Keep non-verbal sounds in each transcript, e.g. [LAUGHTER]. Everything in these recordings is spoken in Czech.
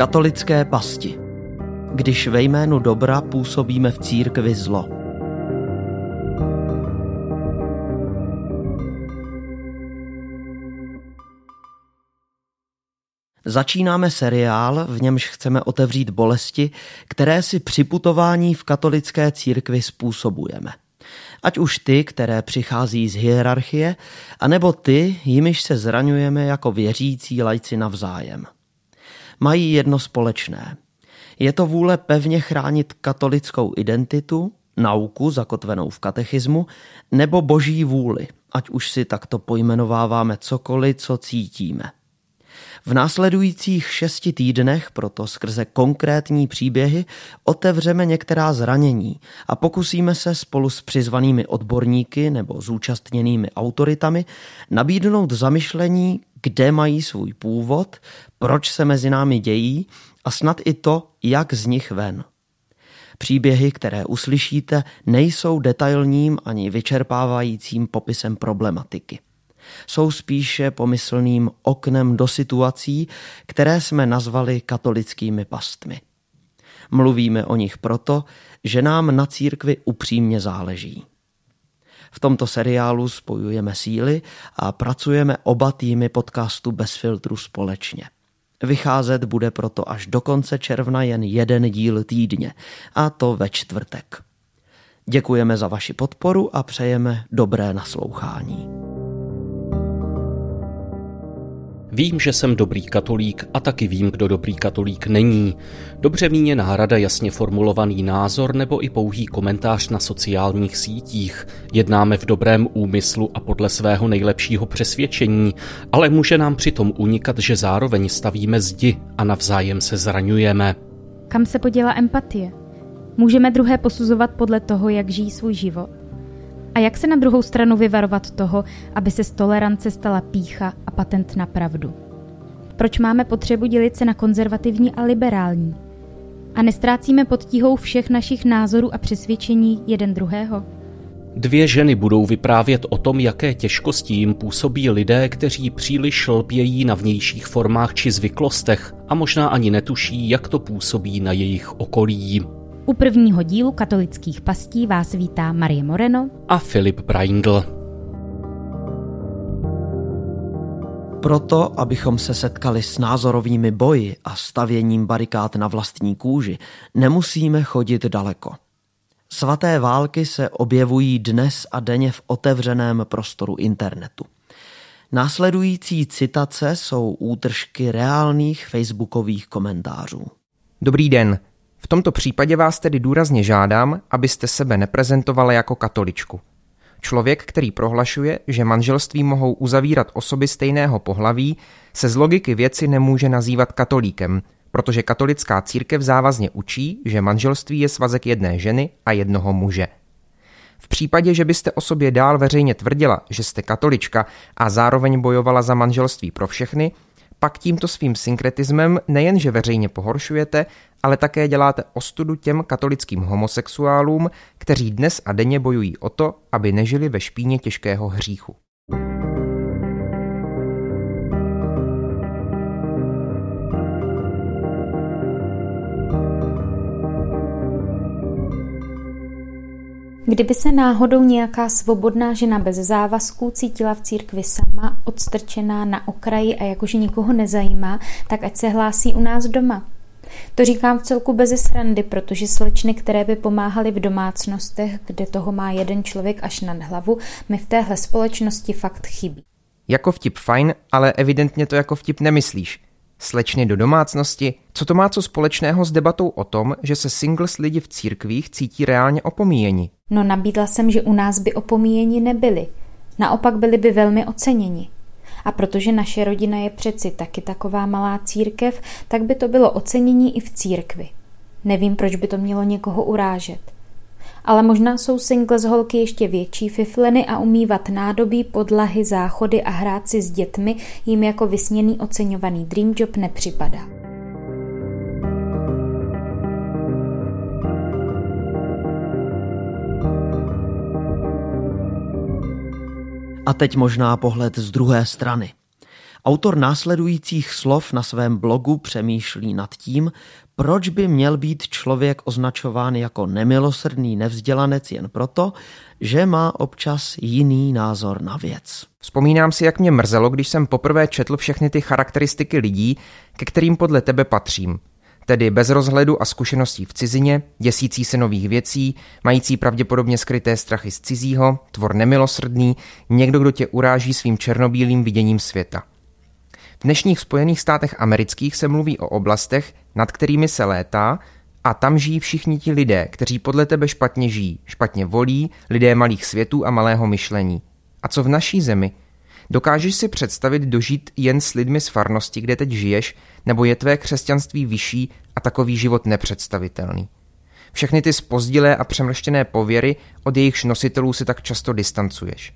Katolické pasti. Když ve jménu dobra působíme v církvi zlo. Začínáme seriál, v němž chceme otevřít bolesti, které si při putování v katolické církvi způsobujeme. Ať už ty, které přichází z hierarchie, anebo ty, jimiž se zraňujeme jako věřící lajci navzájem. Mají jedno společné. Je to vůle pevně chránit katolickou identitu, nauku zakotvenou v katechismu, nebo boží vůli, ať už si takto pojmenováváme cokoliv, co cítíme. V následujících šesti týdnech proto skrze konkrétní příběhy otevřeme některá zranění a pokusíme se spolu s přizvanými odborníky nebo zúčastněnými autoritami nabídnout zamyšlení, kde mají svůj původ, proč se mezi námi dějí a snad i to, jak z nich ven. Příběhy, které uslyšíte, nejsou detailním ani vyčerpávajícím popisem problematiky jsou spíše pomyslným oknem do situací, které jsme nazvali katolickými pastmi. Mluvíme o nich proto, že nám na církvi upřímně záleží. V tomto seriálu spojujeme síly a pracujeme oba týmy podcastu Bez filtru společně. Vycházet bude proto až do konce června jen jeden díl týdně, a to ve čtvrtek. Děkujeme za vaši podporu a přejeme dobré naslouchání. Vím, že jsem dobrý katolík a taky vím, kdo dobrý katolík není. Dobře míněná rada, jasně formulovaný názor nebo i pouhý komentář na sociálních sítích. Jednáme v dobrém úmyslu a podle svého nejlepšího přesvědčení, ale může nám přitom unikat, že zároveň stavíme zdi a navzájem se zraňujeme. Kam se poděla empatie? Můžeme druhé posuzovat podle toho, jak žijí svůj život? A jak se na druhou stranu vyvarovat toho, aby se z tolerance stala pícha a patent na pravdu? Proč máme potřebu dělit se na konzervativní a liberální? A nestrácíme pod tíhou všech našich názorů a přesvědčení jeden druhého? Dvě ženy budou vyprávět o tom, jaké těžkosti jim působí lidé, kteří příliš lpějí na vnějších formách či zvyklostech a možná ani netuší, jak to působí na jejich okolí. U prvního dílu katolických pastí vás vítá Marie Moreno a Filip Braindl. Proto, abychom se setkali s názorovými boji a stavěním barikád na vlastní kůži, nemusíme chodit daleko. Svaté války se objevují dnes a denně v otevřeném prostoru internetu. Následující citace jsou útržky reálných facebookových komentářů. Dobrý den, v tomto případě vás tedy důrazně žádám, abyste sebe neprezentovala jako katoličku. Člověk, který prohlašuje, že manželství mohou uzavírat osoby stejného pohlaví, se z logiky věci nemůže nazývat katolíkem, protože katolická církev závazně učí, že manželství je svazek jedné ženy a jednoho muže. V případě, že byste o sobě dál veřejně tvrdila, že jste katolička a zároveň bojovala za manželství pro všechny, pak tímto svým synkretismem nejenže veřejně pohoršujete, ale také děláte ostudu těm katolickým homosexuálům, kteří dnes a denně bojují o to, aby nežili ve špíně těžkého hříchu. Kdyby se náhodou nějaká svobodná žena bez závazků cítila v církvi sama, odstrčená na okraji a jakože nikoho nezajímá, tak ať se hlásí u nás doma. To říkám v celku bez srandy, protože slečny, které by pomáhaly v domácnostech, kde toho má jeden člověk až nad hlavu, mi v téhle společnosti fakt chybí. Jako vtip fajn, ale evidentně to jako vtip nemyslíš. Slečny do domácnosti, co to má co společného s debatou o tom, že se singles lidi v církvích cítí reálně opomíjeni? No nabídla jsem, že u nás by opomíjeni nebyli. Naopak byli by velmi oceněni. A protože naše rodina je přeci taky taková malá církev, tak by to bylo ocenění i v církvi. Nevím, proč by to mělo někoho urážet. Ale možná jsou singles holky ještě větší fifleny a umývat nádobí, podlahy, záchody a hrát si s dětmi jim jako vysněný oceňovaný dream job nepřipadá. A teď možná pohled z druhé strany. Autor následujících slov na svém blogu přemýšlí nad tím, proč by měl být člověk označován jako nemilosrdný nevzdělanec jen proto, že má občas jiný názor na věc. Vzpomínám si, jak mě mrzelo, když jsem poprvé četl všechny ty charakteristiky lidí, ke kterým podle tebe patřím. Tedy bez rozhledu a zkušeností v cizině, děsící se nových věcí, mající pravděpodobně skryté strachy z cizího, tvor nemilosrdný, někdo, kdo tě uráží svým černobílým viděním světa. V dnešních Spojených státech amerických se mluví o oblastech, nad kterými se létá, a tam žijí všichni ti lidé, kteří podle tebe špatně žijí, špatně volí, lidé malých světů a malého myšlení. A co v naší zemi? Dokážeš si představit dožít jen s lidmi z farnosti, kde teď žiješ, nebo je tvé křesťanství vyšší a takový život nepředstavitelný? Všechny ty spozdilé a přemrštěné pověry, od jejichž nositelů si tak často distancuješ.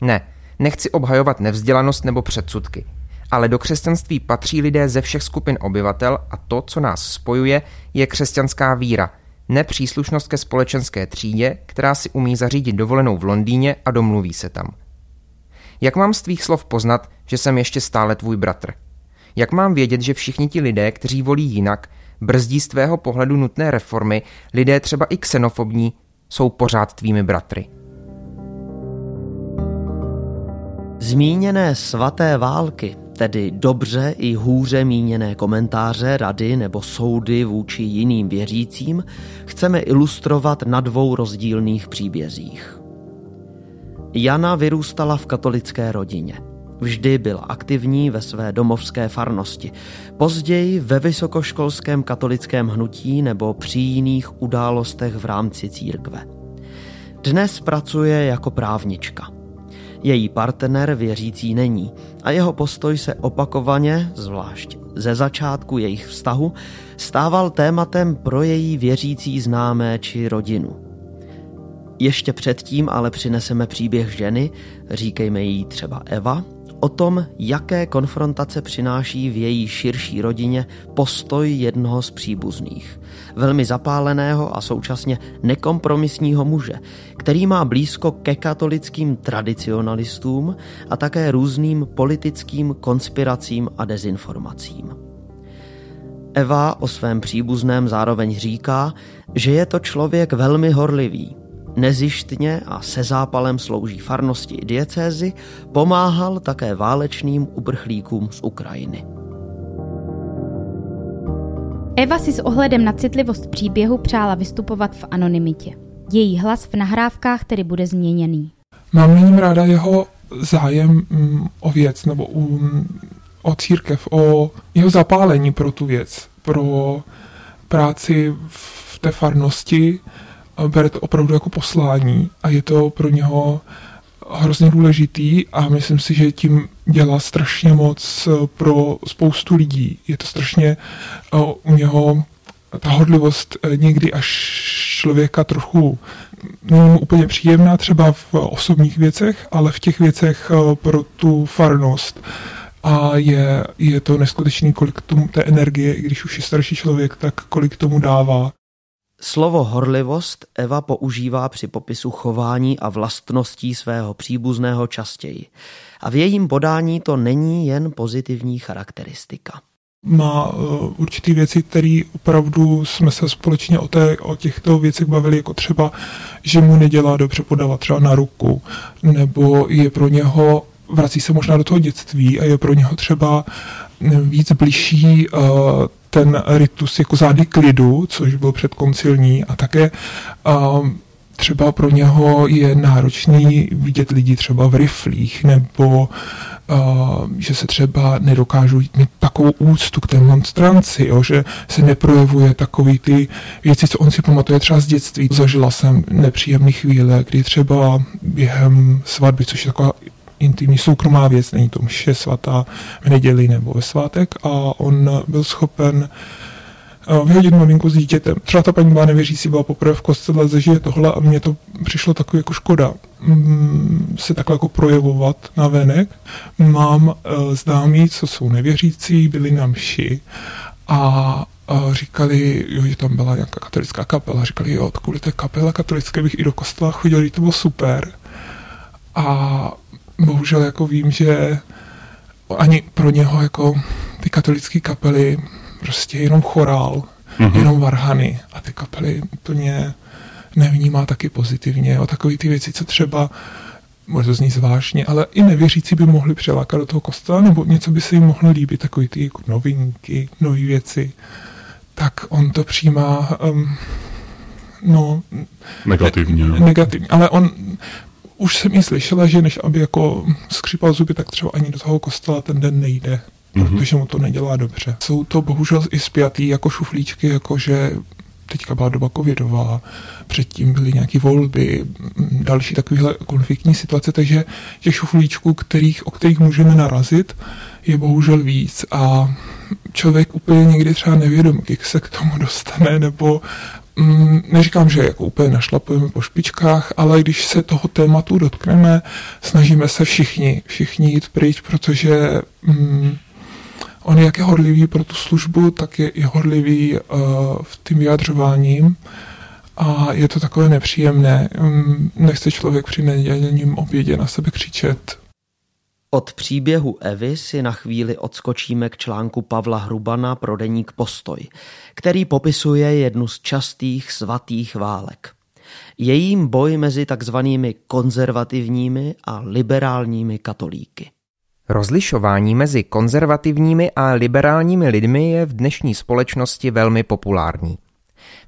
Ne, nechci obhajovat nevzdělanost nebo předsudky – ale do křesťanství patří lidé ze všech skupin obyvatel a to, co nás spojuje, je křesťanská víra, ne příslušnost ke společenské třídě, která si umí zařídit dovolenou v Londýně a domluví se tam. Jak mám z tvých slov poznat, že jsem ještě stále tvůj bratr? Jak mám vědět, že všichni ti lidé, kteří volí jinak, brzdí z tvého pohledu nutné reformy, lidé třeba i xenofobní, jsou pořád tvými bratry? Zmíněné svaté války tedy dobře i hůře míněné komentáře, rady nebo soudy vůči jiným věřícím chceme ilustrovat na dvou rozdílných příbězích. Jana vyrůstala v katolické rodině. Vždy byla aktivní ve své domovské farnosti, později ve vysokoškolském katolickém hnutí nebo při jiných událostech v rámci církve. Dnes pracuje jako právnička – její partner věřící není a jeho postoj se opakovaně, zvlášť ze začátku jejich vztahu, stával tématem pro její věřící známé či rodinu. Ještě předtím ale přineseme příběh ženy, říkejme jí třeba Eva, o tom, jaké konfrontace přináší v její širší rodině postoj jednoho z příbuzných, velmi zapáleného a současně nekompromisního muže, který má blízko ke katolickým tradicionalistům a také různým politickým konspiracím a dezinformacím. Eva o svém příbuzném zároveň říká, že je to člověk velmi horlivý, Nezištně a se zápalem slouží farnosti i diecézy, pomáhal také válečným uprchlíkům z Ukrajiny. Eva si s ohledem na citlivost příběhu přála vystupovat v anonymitě. Její hlas v nahrávkách tedy bude změněný. Mám nyní ráda jeho zájem mm, o věc nebo mm, o církev, o jeho zapálení pro tu věc, pro práci v té farnosti, bere to opravdu jako poslání a je to pro něho hrozně důležitý a myslím si, že tím dělá strašně moc eh, pro spoustu lidí. Je to strašně eh, u něho ta hodlivost eh, někdy až člověka trochu není úplně příjemná třeba v osobních věcech, ale v těch věcech pro tu farnost a je, je to neskutečný, kolik tomu té energie, i když už je starší člověk, tak kolik tomu dává. Slovo horlivost Eva používá při popisu chování a vlastností svého příbuzného častěji. A v jejím podání to není jen pozitivní charakteristika. Má uh, určitý věci, které opravdu jsme se společně o, té, o těchto věcech bavili, jako třeba, že mu nedělá dobře podávat třeba na ruku, nebo je pro něho, vrací se možná do toho dětství a je pro něho třeba víc bližší uh, ten ritus jako zády klidu, což byl předkoncilní a také um, třeba pro něho je náročný vidět lidi třeba v riflích, nebo uh, že se třeba nedokážou mít takovou úctu k té monstranci, jo, že se neprojevuje takový ty věci, co on si pamatuje třeba z dětství. Zažila jsem nepříjemné chvíle, kdy třeba během svatby, což je taková intimní soukromá věc, není to mše svatá v neděli nebo ve svátek a on byl schopen eh, vyhodit maminku s dítětem. Třeba ta paní byla nevěřící, byla poprvé v kostele, zažije tohle a mně to přišlo takový jako škoda mm, se takhle jako projevovat na venek. Mám uh, známí, co jsou nevěřící, byli na mši a říkali, jo, že tam byla nějaká katolická kapela, říkali, jo, kvůli té kapele katolické bych i do kostela chodil, to bylo super. A bohužel jako vím, že ani pro něho jako ty katolické kapely prostě jenom chorál, mm-hmm. jenom varhany a ty kapely úplně nevnímá taky pozitivně. O takové ty věci, co třeba může to zní zvláštně, ale i nevěřící by mohli přelákat do toho kostela, nebo něco by se jim mohlo líbit, takové ty jako novinky, nové věci, tak on to přijímá um, no, negativně. Ne, negativně, ale on už jsem i slyšela, že než aby jako skřípal zuby, tak třeba ani do toho kostela ten den nejde, mm-hmm. protože mu to nedělá dobře. Jsou to bohužel i spjatý jako šuflíčky, jako že teďka byla doba covidová, předtím byly nějaké volby, další takovéhle konfliktní situace, takže těch šuflíčků, kterých, o kterých můžeme narazit, je bohužel víc a člověk úplně někdy třeba nevědomý, jak se k tomu dostane, nebo mm, neříkám, že jako úplně našlapujeme po špičkách, ale když se toho tématu dotkneme, snažíme se všichni, všichni jít pryč, protože mm, on jak je horlivý pro tu službu, tak je i horlivý uh, v tím vyjadřováním a je to takové nepříjemné. Um, nechce člověk při nedělním obědě na sebe křičet. Od příběhu Evy si na chvíli odskočíme k článku Pavla Hrubana pro deník Postoj, který popisuje jednu z častých svatých válek. Jejím boj mezi takzvanými konzervativními a liberálními katolíky. Rozlišování mezi konzervativními a liberálními lidmi je v dnešní společnosti velmi populární.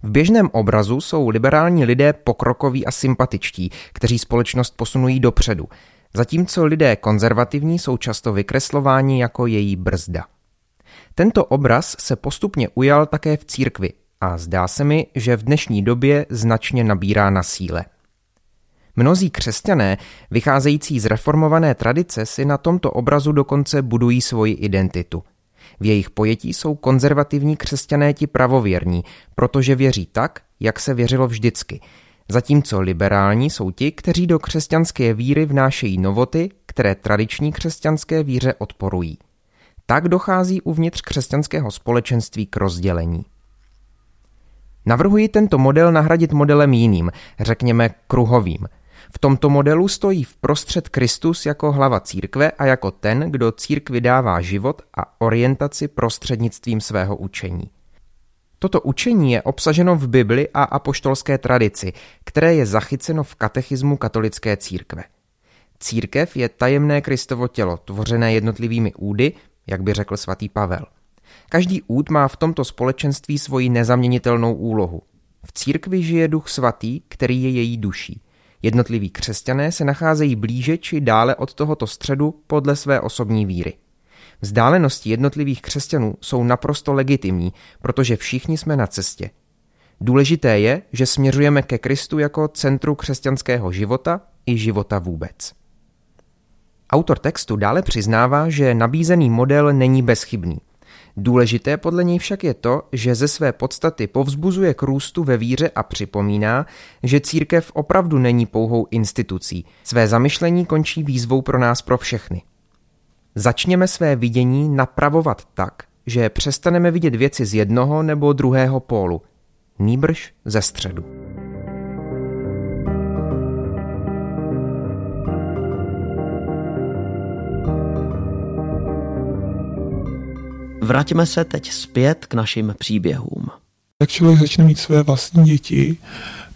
V běžném obrazu jsou liberální lidé pokrokoví a sympatičtí, kteří společnost posunují dopředu, zatímco lidé konzervativní jsou často vykreslováni jako její brzda. Tento obraz se postupně ujal také v církvi a zdá se mi, že v dnešní době značně nabírá na síle. Mnozí křesťané, vycházející z reformované tradice, si na tomto obrazu dokonce budují svoji identitu. V jejich pojetí jsou konzervativní křesťané ti pravověrní, protože věří tak, jak se věřilo vždycky, zatímco liberální jsou ti, kteří do křesťanské víry vnášejí novoty, které tradiční křesťanské víře odporují. Tak dochází uvnitř křesťanského společenství k rozdělení. Navrhuji tento model nahradit modelem jiným, řekněme kruhovým – v tomto modelu stojí vprostřed Kristus jako hlava církve a jako ten, kdo církvi dává život a orientaci prostřednictvím svého učení. Toto učení je obsaženo v Bibli a apoštolské tradici, které je zachyceno v katechismu katolické církve. Církev je tajemné Kristovo tělo, tvořené jednotlivými údy, jak by řekl svatý Pavel. Každý úd má v tomto společenství svoji nezaměnitelnou úlohu. V církvi žije duch svatý, který je její duší. Jednotliví křesťané se nacházejí blíže či dále od tohoto středu podle své osobní víry. Vzdálenosti jednotlivých křesťanů jsou naprosto legitimní, protože všichni jsme na cestě. Důležité je, že směřujeme ke Kristu jako centru křesťanského života i života vůbec. Autor textu dále přiznává, že nabízený model není bezchybný – Důležité podle něj však je to, že ze své podstaty povzbuzuje k růstu ve víře a připomíná, že církev opravdu není pouhou institucí. Své zamyšlení končí výzvou pro nás pro všechny. Začněme své vidění napravovat tak, že přestaneme vidět věci z jednoho nebo druhého pólu, nýbrž ze středu. Vraťme se teď zpět k našim příběhům. Jak člověk začne mít své vlastní děti,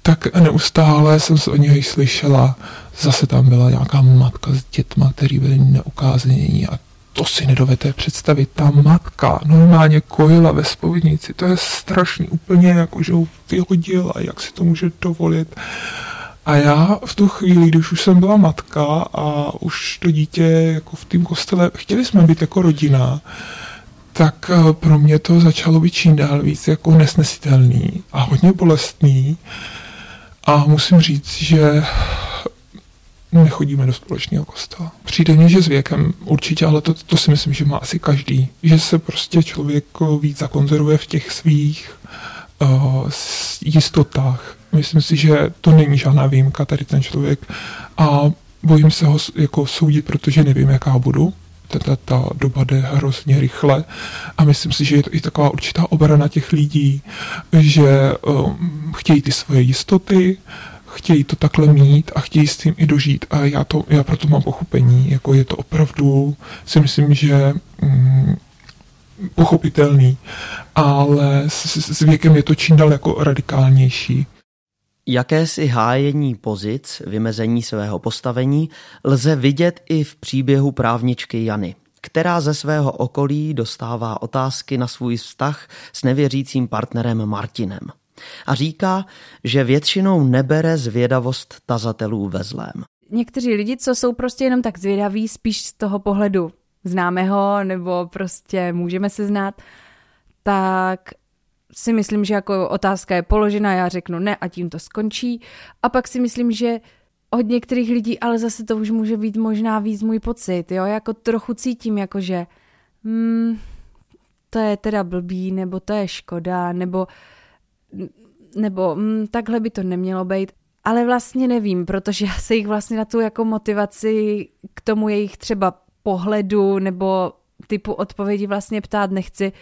tak neustále jsem se o něj slyšela. Zase tam byla nějaká matka s dětma, který byli neukázaní a to si nedovedete představit. Ta matka normálně kojila ve spovědnici. To je strašný, úplně jako, že ho vyhodila, jak si to může dovolit. A já v tu chvíli, když už jsem byla matka a už to dítě jako v tom kostele, chtěli jsme být jako rodina, tak eh, pro mě to začalo být čím dál víc jako nesnesitelný a hodně bolestný. A musím říct, že nechodíme do společného kostela. Přijde mně, že s věkem určitě, ale to, to si myslím, že má asi každý. Že se prostě člověk víc zakonzervuje v těch svých uh, jistotách. Myslím si, že to není žádná výjimka tady ten člověk a bojím se ho jako soudit, protože nevím, jaká budu ta, ta doba jde hrozně rychle a myslím si, že je to i taková určitá obrana těch lidí, že um, chtějí ty svoje jistoty, chtějí to takhle mít a chtějí s tím i dožít a já, to, já proto mám pochopení, jako je to opravdu, si myslím, že mm, pochopitelný, ale s, s věkem je to čím dál jako radikálnější. Jakési hájení pozic, vymezení svého postavení lze vidět i v příběhu právničky Jany, která ze svého okolí dostává otázky na svůj vztah s nevěřícím partnerem Martinem. A říká, že většinou nebere zvědavost tazatelů ve zlém. Někteří lidi, co jsou prostě jenom tak zvědaví, spíš z toho pohledu známého nebo prostě můžeme se znát, tak si myslím, že jako otázka je položena, já řeknu ne a tím to skončí. A pak si myslím, že od některých lidí, ale zase to už může být možná víc můj pocit, jo, jako trochu cítím, jako že hmm, to je teda blbý, nebo to je škoda, nebo, nebo hmm, takhle by to nemělo být. Ale vlastně nevím, protože já se jich vlastně na tu jako motivaci k tomu jejich třeba pohledu nebo typu odpovědi vlastně ptát nechci,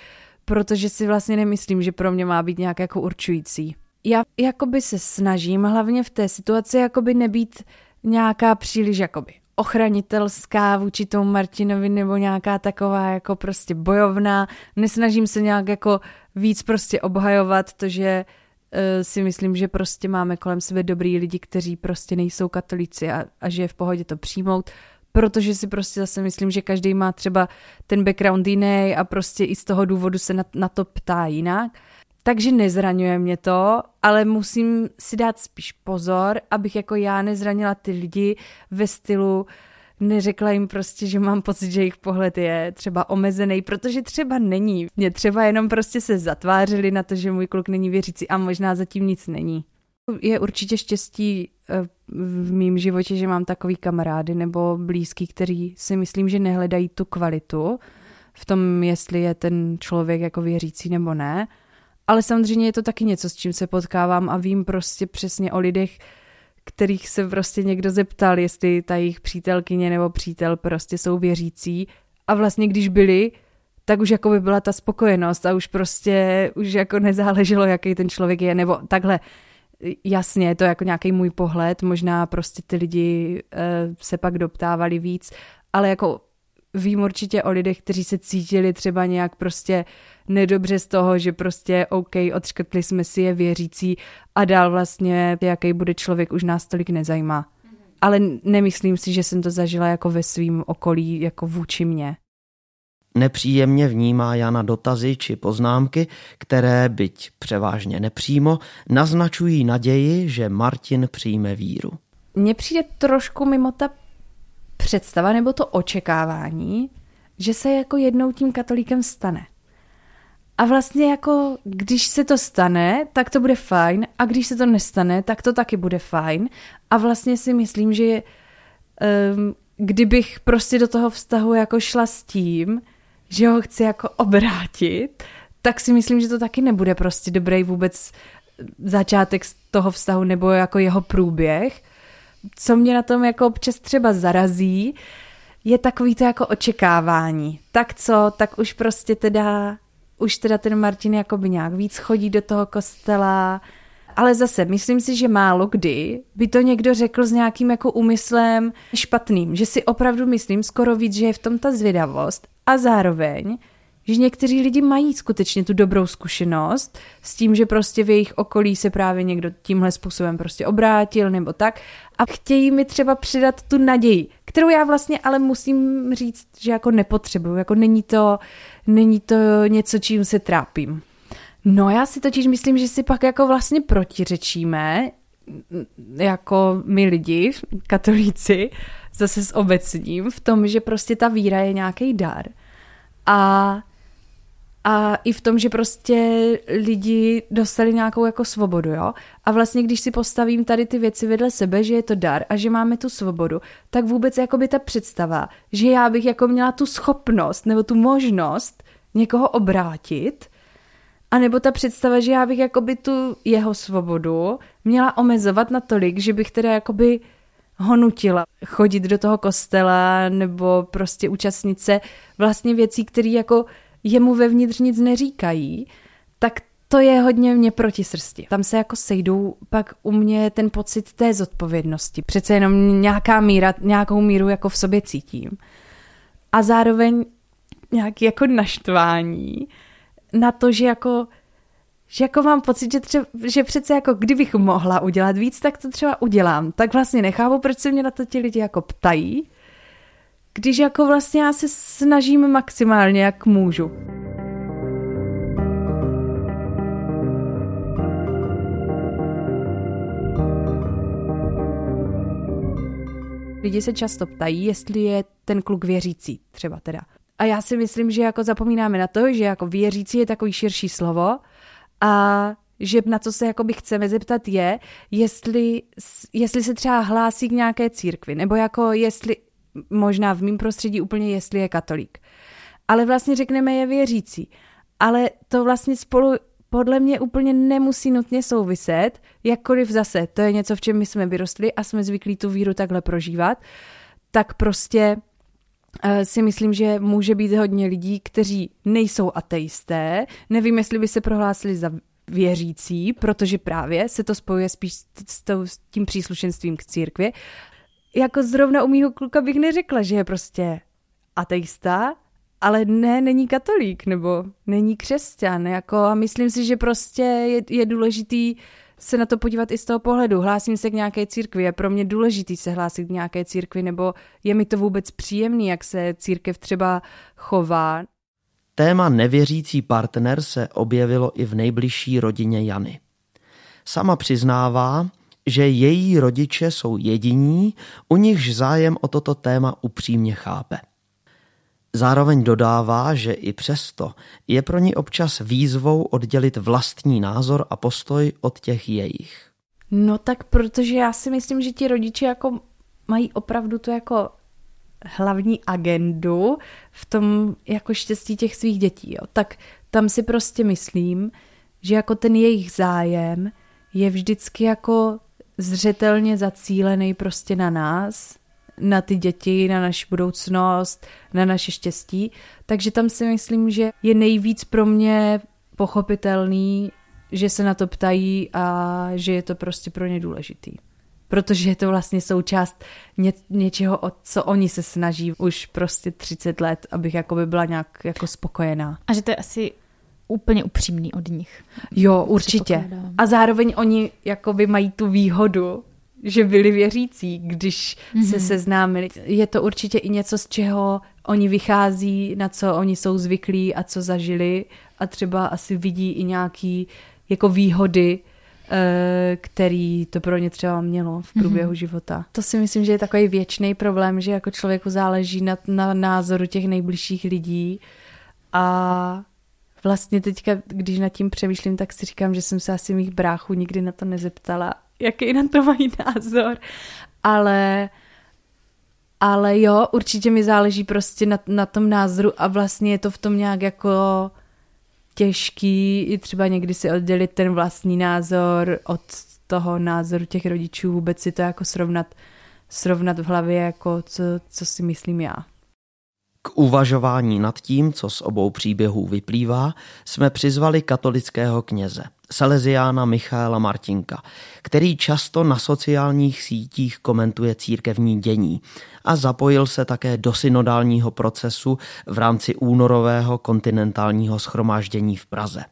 protože si vlastně nemyslím, že pro mě má být nějak jako určující. Já jakoby se snažím hlavně v té situaci jakoby nebýt nějaká příliš jakoby ochranitelská vůči tomu Martinovi nebo nějaká taková jako prostě bojovná. Nesnažím se nějak jako víc prostě obhajovat to, že uh, si myslím, že prostě máme kolem sebe dobrý lidi, kteří prostě nejsou katolíci a, a že je v pohodě to přijmout protože si prostě zase myslím, že každý má třeba ten background jiný a prostě i z toho důvodu se na, na to ptá jinak. Takže nezraňuje mě to, ale musím si dát spíš pozor, abych jako já nezranila ty lidi ve stylu neřekla jim prostě, že mám pocit, že jejich pohled je třeba omezený, protože třeba není. Mě třeba jenom prostě se zatvářili na to, že můj kluk není věřící a možná zatím nic není. Je určitě štěstí eh, v mém životě, že mám takový kamarády nebo blízký, kteří si myslím, že nehledají tu kvalitu v tom, jestli je ten člověk jako věřící nebo ne. Ale samozřejmě je to taky něco, s čím se potkávám a vím prostě přesně o lidech, kterých se prostě někdo zeptal, jestli ta jejich přítelkyně nebo přítel prostě jsou věřící. A vlastně když byli, tak už jako by byla ta spokojenost a už prostě už jako nezáleželo, jaký ten člověk je, nebo takhle jasně, je to jako nějaký můj pohled, možná prostě ty lidi uh, se pak doptávali víc, ale jako vím určitě o lidech, kteří se cítili třeba nějak prostě nedobře z toho, že prostě OK, odškrtli jsme si je věřící a dál vlastně, jaký bude člověk, už nás tolik nezajímá. Ale nemyslím si, že jsem to zažila jako ve svém okolí, jako vůči mně. Nepříjemně vnímá Jana dotazy či poznámky, které, byť převážně nepřímo, naznačují naději, že Martin přijme víru. Mně přijde trošku mimo ta představa nebo to očekávání, že se jako jednou tím katolíkem stane. A vlastně jako, když se to stane, tak to bude fajn a když se to nestane, tak to taky bude fajn. A vlastně si myslím, že um, kdybych prostě do toho vztahu jako šla s tím, že ho chci jako obrátit, tak si myslím, že to taky nebude prostě dobrý vůbec začátek z toho vztahu nebo jako jeho průběh. Co mě na tom jako občas třeba zarazí, je takový to jako očekávání. Tak co, tak už prostě teda, už teda ten Martin jako by nějak víc chodí do toho kostela, ale zase myslím si, že málo kdy by to někdo řekl s nějakým jako úmyslem špatným, že si opravdu myslím skoro víc, že je v tom ta zvědavost a zároveň, že někteří lidi mají skutečně tu dobrou zkušenost s tím, že prostě v jejich okolí se právě někdo tímhle způsobem prostě obrátil nebo tak a chtějí mi třeba přidat tu naději, kterou já vlastně ale musím říct, že jako nepotřebuju, jako není to, není to něco, čím se trápím. No já si totiž myslím, že si pak jako vlastně protiřečíme, jako my lidi, katolíci, zase s obecním, v tom, že prostě ta víra je nějaký dar. A, a i v tom, že prostě lidi dostali nějakou jako svobodu, jo. A vlastně, když si postavím tady ty věci vedle sebe, že je to dar a že máme tu svobodu, tak vůbec jako by ta představa, že já bych jako měla tu schopnost nebo tu možnost někoho obrátit, a nebo ta představa, že já bych jakoby tu jeho svobodu měla omezovat natolik, že bych teda jakoby ho nutila chodit do toho kostela nebo prostě účastnit se vlastně věcí, které jako jemu vevnitř nic neříkají, tak to je hodně mě proti srsti. Tam se jako sejdou pak u mě ten pocit té zodpovědnosti. Přece jenom nějaká míra, nějakou míru jako v sobě cítím. A zároveň nějaký jako naštvání na to, že jako že jako mám pocit, že, třeba, že přece jako kdybych mohla udělat víc, tak to třeba udělám. Tak vlastně nechápu, proč se mě na to ti lidi jako ptají, když jako vlastně já se snažím maximálně, jak můžu. Lidi se často ptají, jestli je ten kluk věřící, třeba teda. A já si myslím, že jako zapomínáme na to, že jako věřící je takový širší slovo a že na co se jakoby chceme zeptat je, jestli, jestli se třeba hlásí k nějaké církvi, nebo jako jestli, možná v mém prostředí úplně jestli je katolík. Ale vlastně řekneme je věřící. Ale to vlastně spolu podle mě úplně nemusí nutně souviset, jakkoliv zase, to je něco, v čem my jsme vyrostli a jsme zvyklí tu víru takhle prožívat, tak prostě si myslím, že může být hodně lidí, kteří nejsou ateisté, nevím, jestli by se prohlásili za věřící, protože právě se to spojuje spíš s, s tím příslušenstvím k církvi. Jako zrovna u mýho kluka bych neřekla, že je prostě ateista, ale ne, není katolík nebo není křesťan. Jako, a myslím si, že prostě je, je důležitý se na to podívat i z toho pohledu. Hlásím se k nějaké církvi, je pro mě důležitý se hlásit k nějaké církvi, nebo je mi to vůbec příjemný, jak se církev třeba chová. Téma nevěřící partner se objevilo i v nejbližší rodině Jany. Sama přiznává, že její rodiče jsou jediní, u nichž zájem o toto téma upřímně chápe. Zároveň dodává, že i přesto je pro ní občas výzvou oddělit vlastní názor a postoj od těch jejich. No tak protože já si myslím, že ti rodiče jako mají opravdu tu jako hlavní agendu v tom jako štěstí těch svých dětí. Jo. Tak tam si prostě myslím, že jako ten jejich zájem je vždycky jako zřetelně zacílený prostě na nás, na ty děti, na naši budoucnost, na naše štěstí. Takže tam si myslím, že je nejvíc pro mě pochopitelný, že se na to ptají a že je to prostě pro ně důležitý. Protože je to vlastně součást ně, něčeho, o co oni se snaží už prostě 30 let, abych jako by byla nějak jako spokojená. A že to je asi úplně upřímný od nich. Jo, určitě. A zároveň oni jakoby mají tu výhodu, že byli věřící, když mm-hmm. se mhm. seznámili. Je to určitě i něco, z čeho oni vychází, na co oni jsou zvyklí a co zažili a třeba asi vidí i nějaký jako výhody, eh, který to pro ně třeba mělo v průběhu mm-hmm. života. To si myslím, že je takový věčný problém, že jako člověku záleží na, na názoru těch nejbližších lidí a vlastně teďka, když nad tím přemýšlím, tak si říkám, že jsem se asi mých bráchů nikdy na to nezeptala jaký na to mají názor, ale ale jo, určitě mi záleží prostě na, na tom názoru a vlastně je to v tom nějak jako těžký i třeba někdy si oddělit ten vlastní názor od toho názoru těch rodičů, vůbec si to jako srovnat, srovnat v hlavě, jako co, co si myslím já. K uvažování nad tím, co z obou příběhů vyplývá, jsme přizvali katolického kněze, Salesiána Michaela Martinka, který často na sociálních sítích komentuje církevní dění a zapojil se také do synodálního procesu v rámci únorového kontinentálního schromáždění v Praze.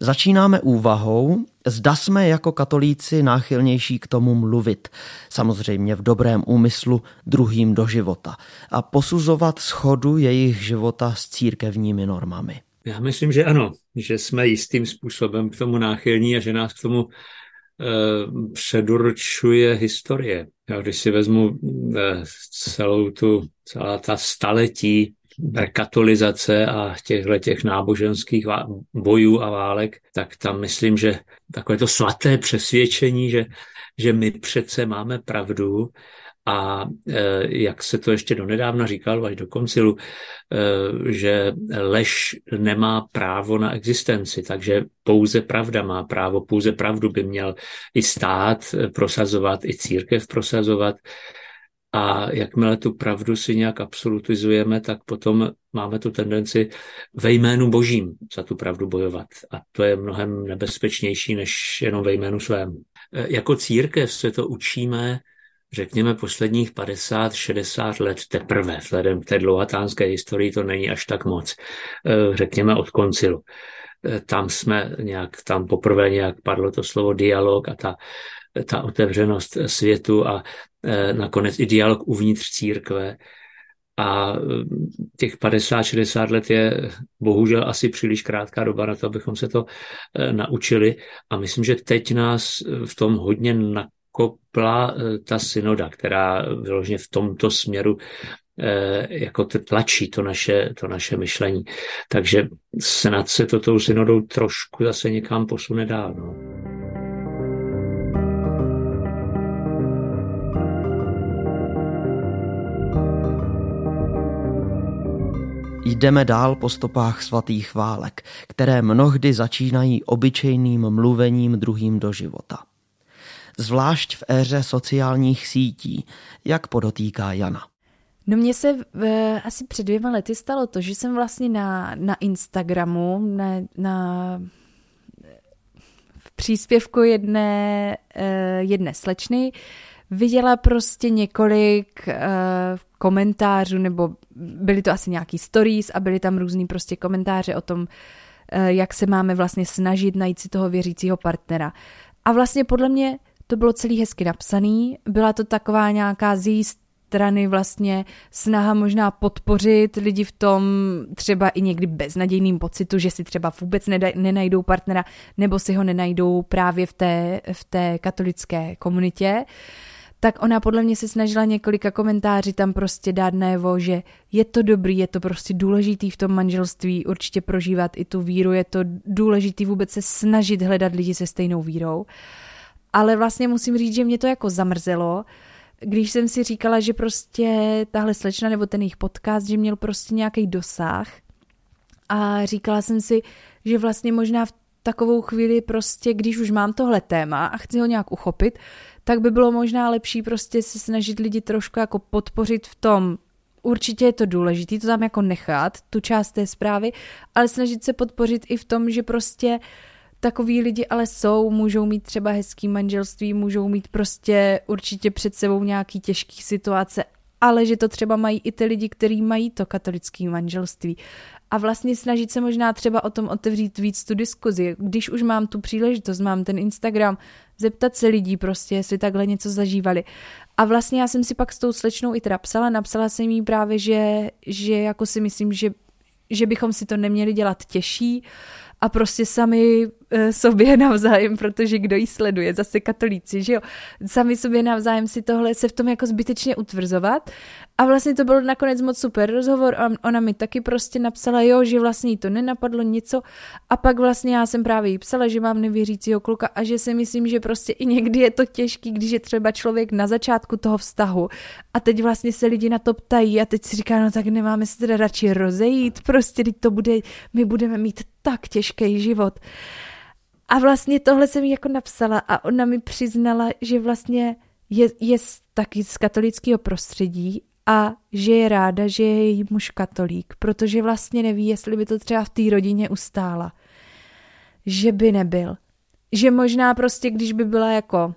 Začínáme úvahou, zda jsme jako katolíci náchylnější k tomu mluvit, samozřejmě v dobrém úmyslu druhým do života a posuzovat schodu jejich života s církevními normami. Já myslím, že ano, že jsme jistým způsobem k tomu náchylní a že nás k tomu eh, předurčuje historie. Já když si vezmu eh, celou tu, celá ta staletí katolizace a těchto těch náboženských bojů a válek, tak tam myslím, že takové to svaté přesvědčení, že, že my přece máme pravdu a e, jak se to ještě donedávna říkalo až do koncilu, e, že lež nemá právo na existenci, takže pouze pravda má právo, pouze pravdu by měl i stát prosazovat, i církev prosazovat. A jakmile tu pravdu si nějak absolutizujeme, tak potom máme tu tendenci ve jménu božím za tu pravdu bojovat. A to je mnohem nebezpečnější než jenom ve jménu svém. E, jako církev se to učíme řekněme, posledních 50-60 let teprve, vzhledem k té dlouhatánské historii to není až tak moc, e, řekněme od koncilu. E, tam jsme nějak, tam poprvé nějak padlo to slovo dialog a ta ta otevřenost světu a e, nakonec i dialog uvnitř církve. A těch 50-60 let je bohužel asi příliš krátká doba na to, abychom se to naučili. A myslím, že teď nás v tom hodně nakopla ta synoda, která vyloženě v tomto směru jako tlačí to naše, to naše myšlení. Takže snad se to tou synodou trošku zase někam posune dál. No. Jdeme dál po stopách svatých válek, které mnohdy začínají obyčejným mluvením druhým do života. Zvlášť v éře sociálních sítí, jak podotýká Jana. No mně se v, asi před dvěma lety stalo to, že jsem vlastně na, na Instagramu, na, na v příspěvku jedné, eh, jedné slečny viděla prostě několik uh, komentářů, nebo byly to asi nějaký stories a byly tam různý prostě komentáře o tom, uh, jak se máme vlastně snažit najít si toho věřícího partnera. A vlastně podle mě to bylo celý hezky napsaný, byla to taková nějaká z její strany vlastně snaha možná podpořit lidi v tom třeba i někdy beznadějným pocitu, že si třeba vůbec nenajdou partnera nebo si ho nenajdou právě v té, v té katolické komunitě. Uh, tak ona podle mě se snažila několika komentáři tam prostě dát najevo, že je to dobrý, je to prostě důležitý v tom manželství určitě prožívat i tu víru, je to důležitý vůbec se snažit hledat lidi se stejnou vírou. Ale vlastně musím říct, že mě to jako zamrzelo, když jsem si říkala, že prostě tahle slečna nebo ten jejich podcast, že měl prostě nějaký dosah. A říkala jsem si, že vlastně možná v takovou chvíli prostě, když už mám tohle téma a chci ho nějak uchopit, tak by bylo možná lepší prostě se snažit lidi trošku jako podpořit v tom, určitě je to důležité to tam jako nechat, tu část té zprávy, ale snažit se podpořit i v tom, že prostě takový lidi ale jsou, můžou mít třeba hezký manželství, můžou mít prostě určitě před sebou nějaký těžký situace, ale že to třeba mají i ty lidi, kteří mají to katolické manželství a vlastně snažit se možná třeba o tom otevřít víc tu diskuzi. Když už mám tu příležitost, mám ten Instagram, zeptat se lidí prostě, jestli takhle něco zažívali. A vlastně já jsem si pak s tou slečnou i teda psala, napsala jsem jí právě, že, že jako si myslím, že, že bychom si to neměli dělat těžší, a prostě sami e, sobě [LAUGHS] navzájem, protože kdo jí sleduje, zase katolíci, že jo, sami sobě navzájem si tohle se v tom jako zbytečně utvrzovat. A vlastně to byl nakonec moc super rozhovor a ona mi taky prostě napsala, jo, že vlastně jí to nenapadlo něco. A pak vlastně já jsem právě jí psala, že mám nevěřícího kluka a že si myslím, že prostě i někdy je to těžký, když je třeba člověk na začátku toho vztahu a teď vlastně se lidi na to ptají a teď si říká, no tak nemáme se teda radši rozejít, prostě teď to bude, my budeme mít tak těžký život. A vlastně tohle jsem jí jako napsala a ona mi přiznala, že vlastně je, je taky z katolického prostředí a že je ráda, že je její muž katolík, protože vlastně neví, jestli by to třeba v té rodině ustála. Že by nebyl. Že možná prostě, když by byla jako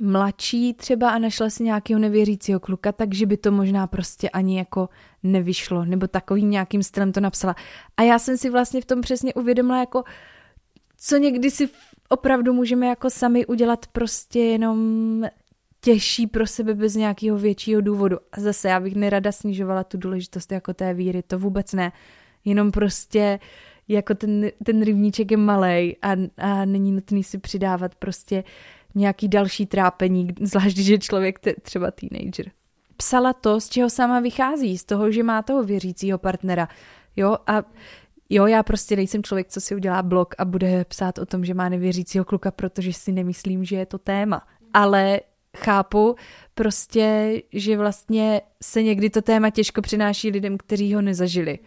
mladší třeba a našla si nějakého nevěřícího kluka, takže by to možná prostě ani jako nevyšlo, nebo takovým nějakým stylem to napsala. A já jsem si vlastně v tom přesně uvědomila, jako co někdy si opravdu můžeme jako sami udělat prostě jenom těžší pro sebe bez nějakého většího důvodu. A zase já bych nerada snižovala tu důležitost jako té víry, to vůbec ne. Jenom prostě jako ten, ten rybníček je malý a, a není nutný si přidávat prostě nějaký další trápení, zvlášť je člověk te, třeba teenager. Psala to, z čeho sama vychází, z toho, že má toho věřícího partnera. Jo, a jo, já prostě nejsem člověk, co si udělá blog a bude psát o tom, že má nevěřícího kluka, protože si nemyslím, že je to téma. Ale chápu prostě, že vlastně se někdy to téma těžko přináší lidem, kteří ho nezažili.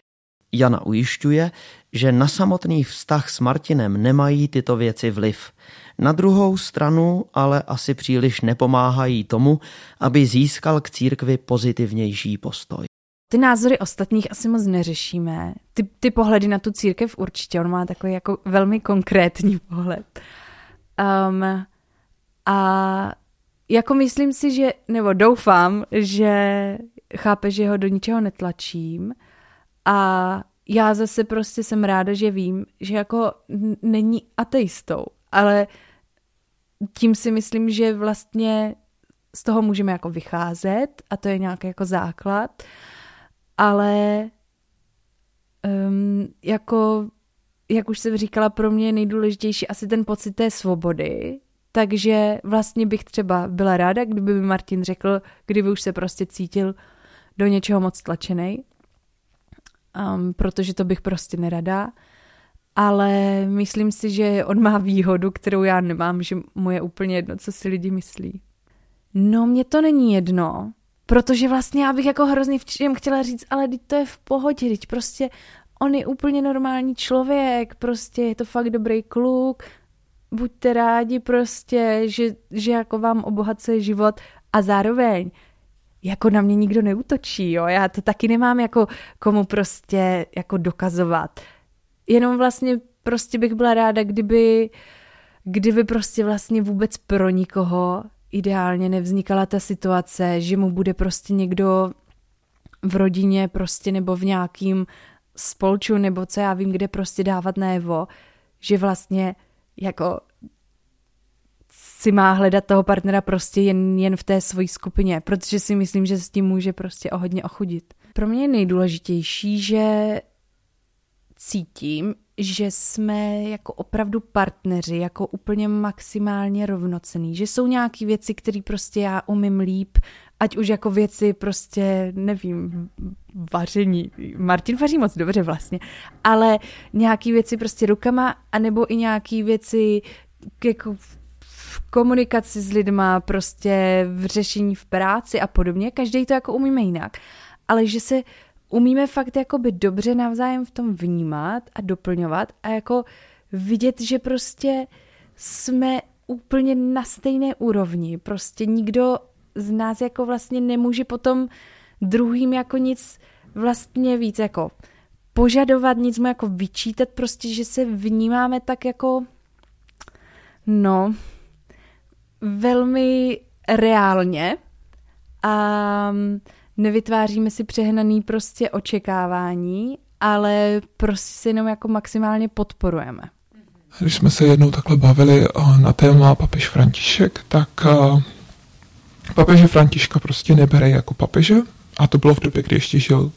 Jana ujišťuje, že na samotný vztah s Martinem nemají tyto věci vliv, Na druhou stranu ale asi příliš nepomáhají tomu, aby získal k církvi pozitivnější postoj. Ty názory ostatních asi moc neřešíme. Ty, ty pohledy na tu církev určitě, on má takový jako velmi konkrétní [LAUGHS] pohled. Um, a jako myslím si, že, nebo doufám, že chápe, že ho do ničeho netlačím a já zase prostě jsem ráda, že vím, že jako není ateistou, ale tím si myslím, že vlastně z toho můžeme jako vycházet a to je nějaký jako základ, ale um, jako, jak už jsem říkala, pro mě je nejdůležitější asi ten pocit té svobody, takže vlastně bych třeba byla ráda, kdyby mi Martin řekl, kdyby už se prostě cítil do něčeho moc tlačený, um, protože to bych prostě nerada. Ale myslím si, že on má výhodu, kterou já nemám, že mu je úplně jedno, co si lidi myslí. No, mně to není jedno, protože vlastně já bych jako hrozně všem chtěla říct, ale teď to je v pohodě, teď prostě on je úplně normální člověk, prostě je to fakt dobrý kluk, buďte rádi prostě, že, že jako vám obohacuje život a zároveň jako na mě nikdo neutočí, jo, já to taky nemám jako komu prostě jako dokazovat. Jenom vlastně prostě bych byla ráda, kdyby, kdyby prostě vlastně vůbec pro nikoho ideálně nevznikala ta situace, že mu bude prostě někdo v rodině prostě nebo v nějakým spolču nebo co já vím, kde prostě dávat najevo, že vlastně jako si má hledat toho partnera prostě jen, jen v té své skupině, protože si myslím, že s tím může prostě o hodně ochudit. Pro mě je nejdůležitější, že cítím, že jsme jako opravdu partneři, jako úplně maximálně rovnocený, že jsou nějaké věci, které prostě já umím líp, ať už jako věci prostě, nevím, vaření. Martin vaří moc dobře vlastně, ale nějaké věci prostě rukama, anebo i nějaké věci jako v komunikaci s lidma, prostě v řešení v práci a podobně. Každý to jako umíme jinak. Ale že se umíme fakt jakoby dobře navzájem v tom vnímat a doplňovat a jako vidět, že prostě jsme úplně na stejné úrovni. Prostě nikdo z nás jako vlastně nemůže potom druhým jako nic vlastně víc jako požadovat, nic mu jako vyčítat, prostě, že se vnímáme tak jako no, velmi reálně a nevytváříme si přehnaný prostě očekávání, ale prostě si jenom jako maximálně podporujeme. Když jsme se jednou takhle bavili eh, na téma papež František, tak eh, papeže Františka prostě nebere jako papeže a to bylo v době, kdy ještě žil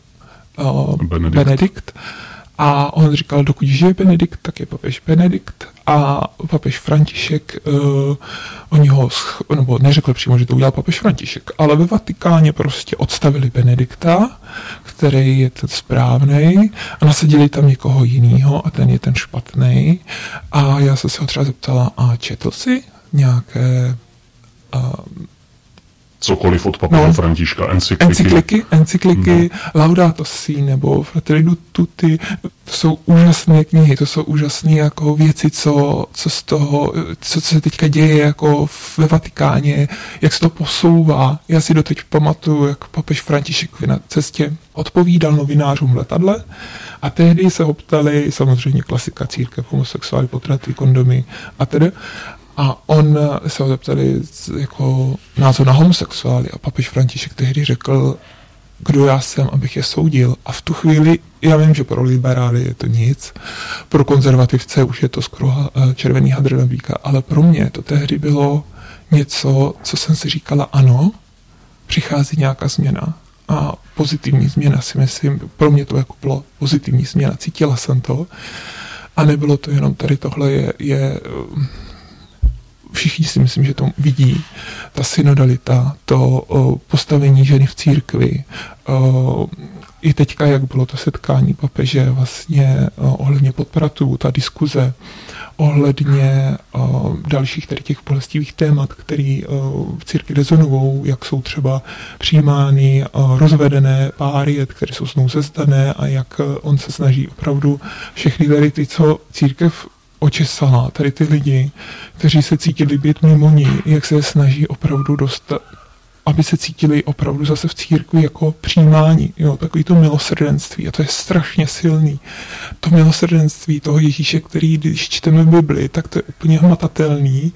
uh, Benedikt. Benedikt. A on říkal, dokud žije Benedikt, tak je papež Benedikt a papež František, uh, oni ho, nebo neřekl přímo, že to udělal papež František, ale ve Vatikáně prostě odstavili Benedikta, který je ten správný a nasadili tam někoho jiného a ten je ten špatný. A já jsem se ho třeba zeptala, a četl si nějaké uh, cokoliv od papeže no, Františka, encykliky. Encykliky, encykliky no. Laudato Si nebo Fratelli Tutti, to jsou úžasné knihy, to jsou úžasné jako věci, co, co z toho, co, co se teďka děje jako ve Vatikáně, jak se to posouvá. Já si doteď pamatuju, jak papež František na cestě odpovídal novinářům v letadle a tehdy se ho ptali, samozřejmě klasika církev, homosexuály, potraty, kondomy a tedy. A on se ho zeptali jako názor na homosexuály. A papež František tehdy řekl, kdo já jsem, abych je soudil. A v tu chvíli, já vím, že pro liberály je to nic, pro konzervativce už je to skoro eh, červený hadr na ale pro mě to tehdy bylo něco, co jsem si říkala, ano, přichází nějaká změna. A pozitivní změna si myslím, pro mě to jako bylo pozitivní změna, cítila jsem to. A nebylo to jenom tady tohle je, je všichni si myslím, že to vidí, ta synodalita, to postavení ženy v církvi, i teďka, jak bylo to setkání papeže vlastně ohledně podpratů, ta diskuze ohledně dalších tady těch bolestivých témat, které v církvi rezonují, jak jsou třeba přijímány rozvedené páry, které jsou znovu zezdané a jak on se snaží opravdu všechny tady ty, co církev očesala tady ty lidi, kteří se cítili být mimo ní, jak se snaží opravdu dostat, aby se cítili opravdu zase v církvi jako přijímání, jo, takový to milosrdenství a to je strašně silný. To milosrdenství toho Ježíše, který když čteme v Bibli, tak to je úplně hmatatelný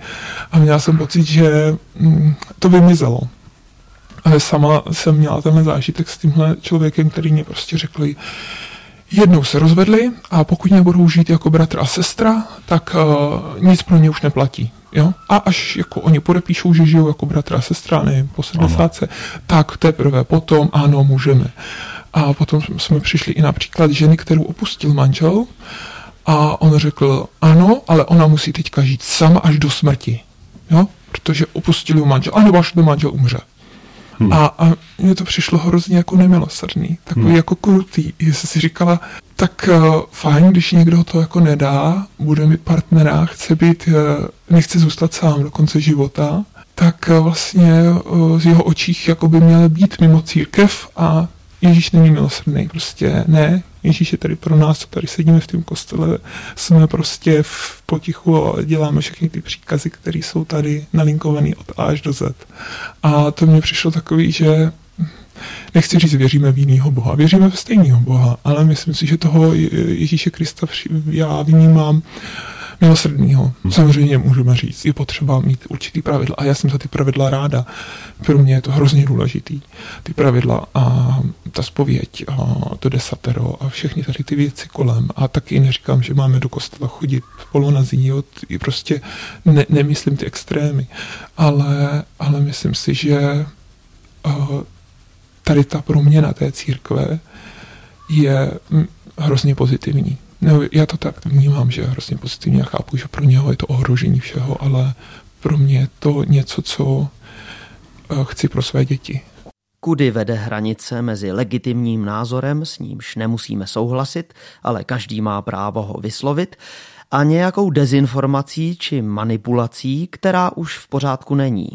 a měla jsem pocit, že mm, to vymizelo. Ale sama jsem měla tenhle zážitek s tímhle člověkem, který mě prostě řekli, jednou se rozvedli a pokud nebudou žít jako bratr a sestra, tak uh, nic pro ně už neplatí. Jo? A až jako oni podepíšou, že žijou jako bratr a sestra, ne po 70, tak teprve potom ano, můžeme. A potom jsme přišli i například ženy, kterou opustil manžel a on řekl ano, ale ona musí teďka žít sama až do smrti. Jo? Protože opustili manžel, anebo až do manžel umře. Hmm. A, a mně to přišlo hrozně jako nemilosrdný, takový hmm. jako krutý. Jestli si říkala, tak uh, fajn, když někdo to jako nedá, bude mít partnera, chce být, uh, nechce zůstat sám do konce života, tak uh, vlastně uh, z jeho očích jako by měl být mimo církev a Ježíš není milosrdný, prostě ne, Ježíš je tady pro nás, tady sedíme v tom kostele, jsme prostě v potichu a děláme všechny ty příkazy, které jsou tady nalinkované od A až do Z. A to mně přišlo takový, že nechci říct, věříme v jiného Boha, věříme v stejného Boha, ale myslím si, že toho Ježíše Krista já vnímám milosrdného. Hmm. Samozřejmě můžeme říct, je potřeba mít určitý pravidla a já jsem za ty pravidla ráda. Pro mě je to hrozně důležitý. Ty pravidla a ta spověď a to desatero a všechny tady ty věci kolem. A taky neříkám, že máme do kostela chodit polonazí, i prostě ne, nemyslím ty extrémy, ale, ale myslím si, že uh, tady ta proměna té církve je hm, hrozně pozitivní. No, já to tak vnímám, že hrozně pozitivně a chápu, že pro něho je to ohrožení všeho, ale pro mě je to něco, co eh, chci pro své děti. Kudy vede hranice mezi legitimním názorem, s nímž nemusíme souhlasit, ale každý má právo ho vyslovit, a nějakou dezinformací či manipulací, která už v pořádku není.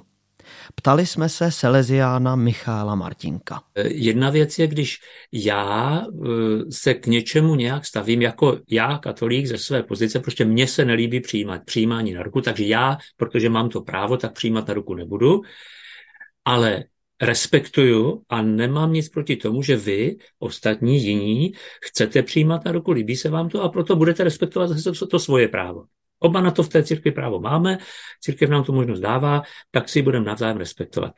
Ptali jsme se Seleziána Michála Martinka. Jedna věc je, když já eh, se k něčemu nějak stavím, jako já, katolík ze své pozice, prostě mně se nelíbí přijímat přijímání na ruku, takže já, protože mám to právo, tak přijímat na ruku nebudu. Ale respektuju a nemám nic proti tomu, že vy, ostatní, jiní, chcete přijímat na ruku, líbí se vám to a proto budete respektovat zase to svoje právo. Oba na to v té církvi právo máme, církev nám tu možnost dává, tak si budeme navzájem respektovat.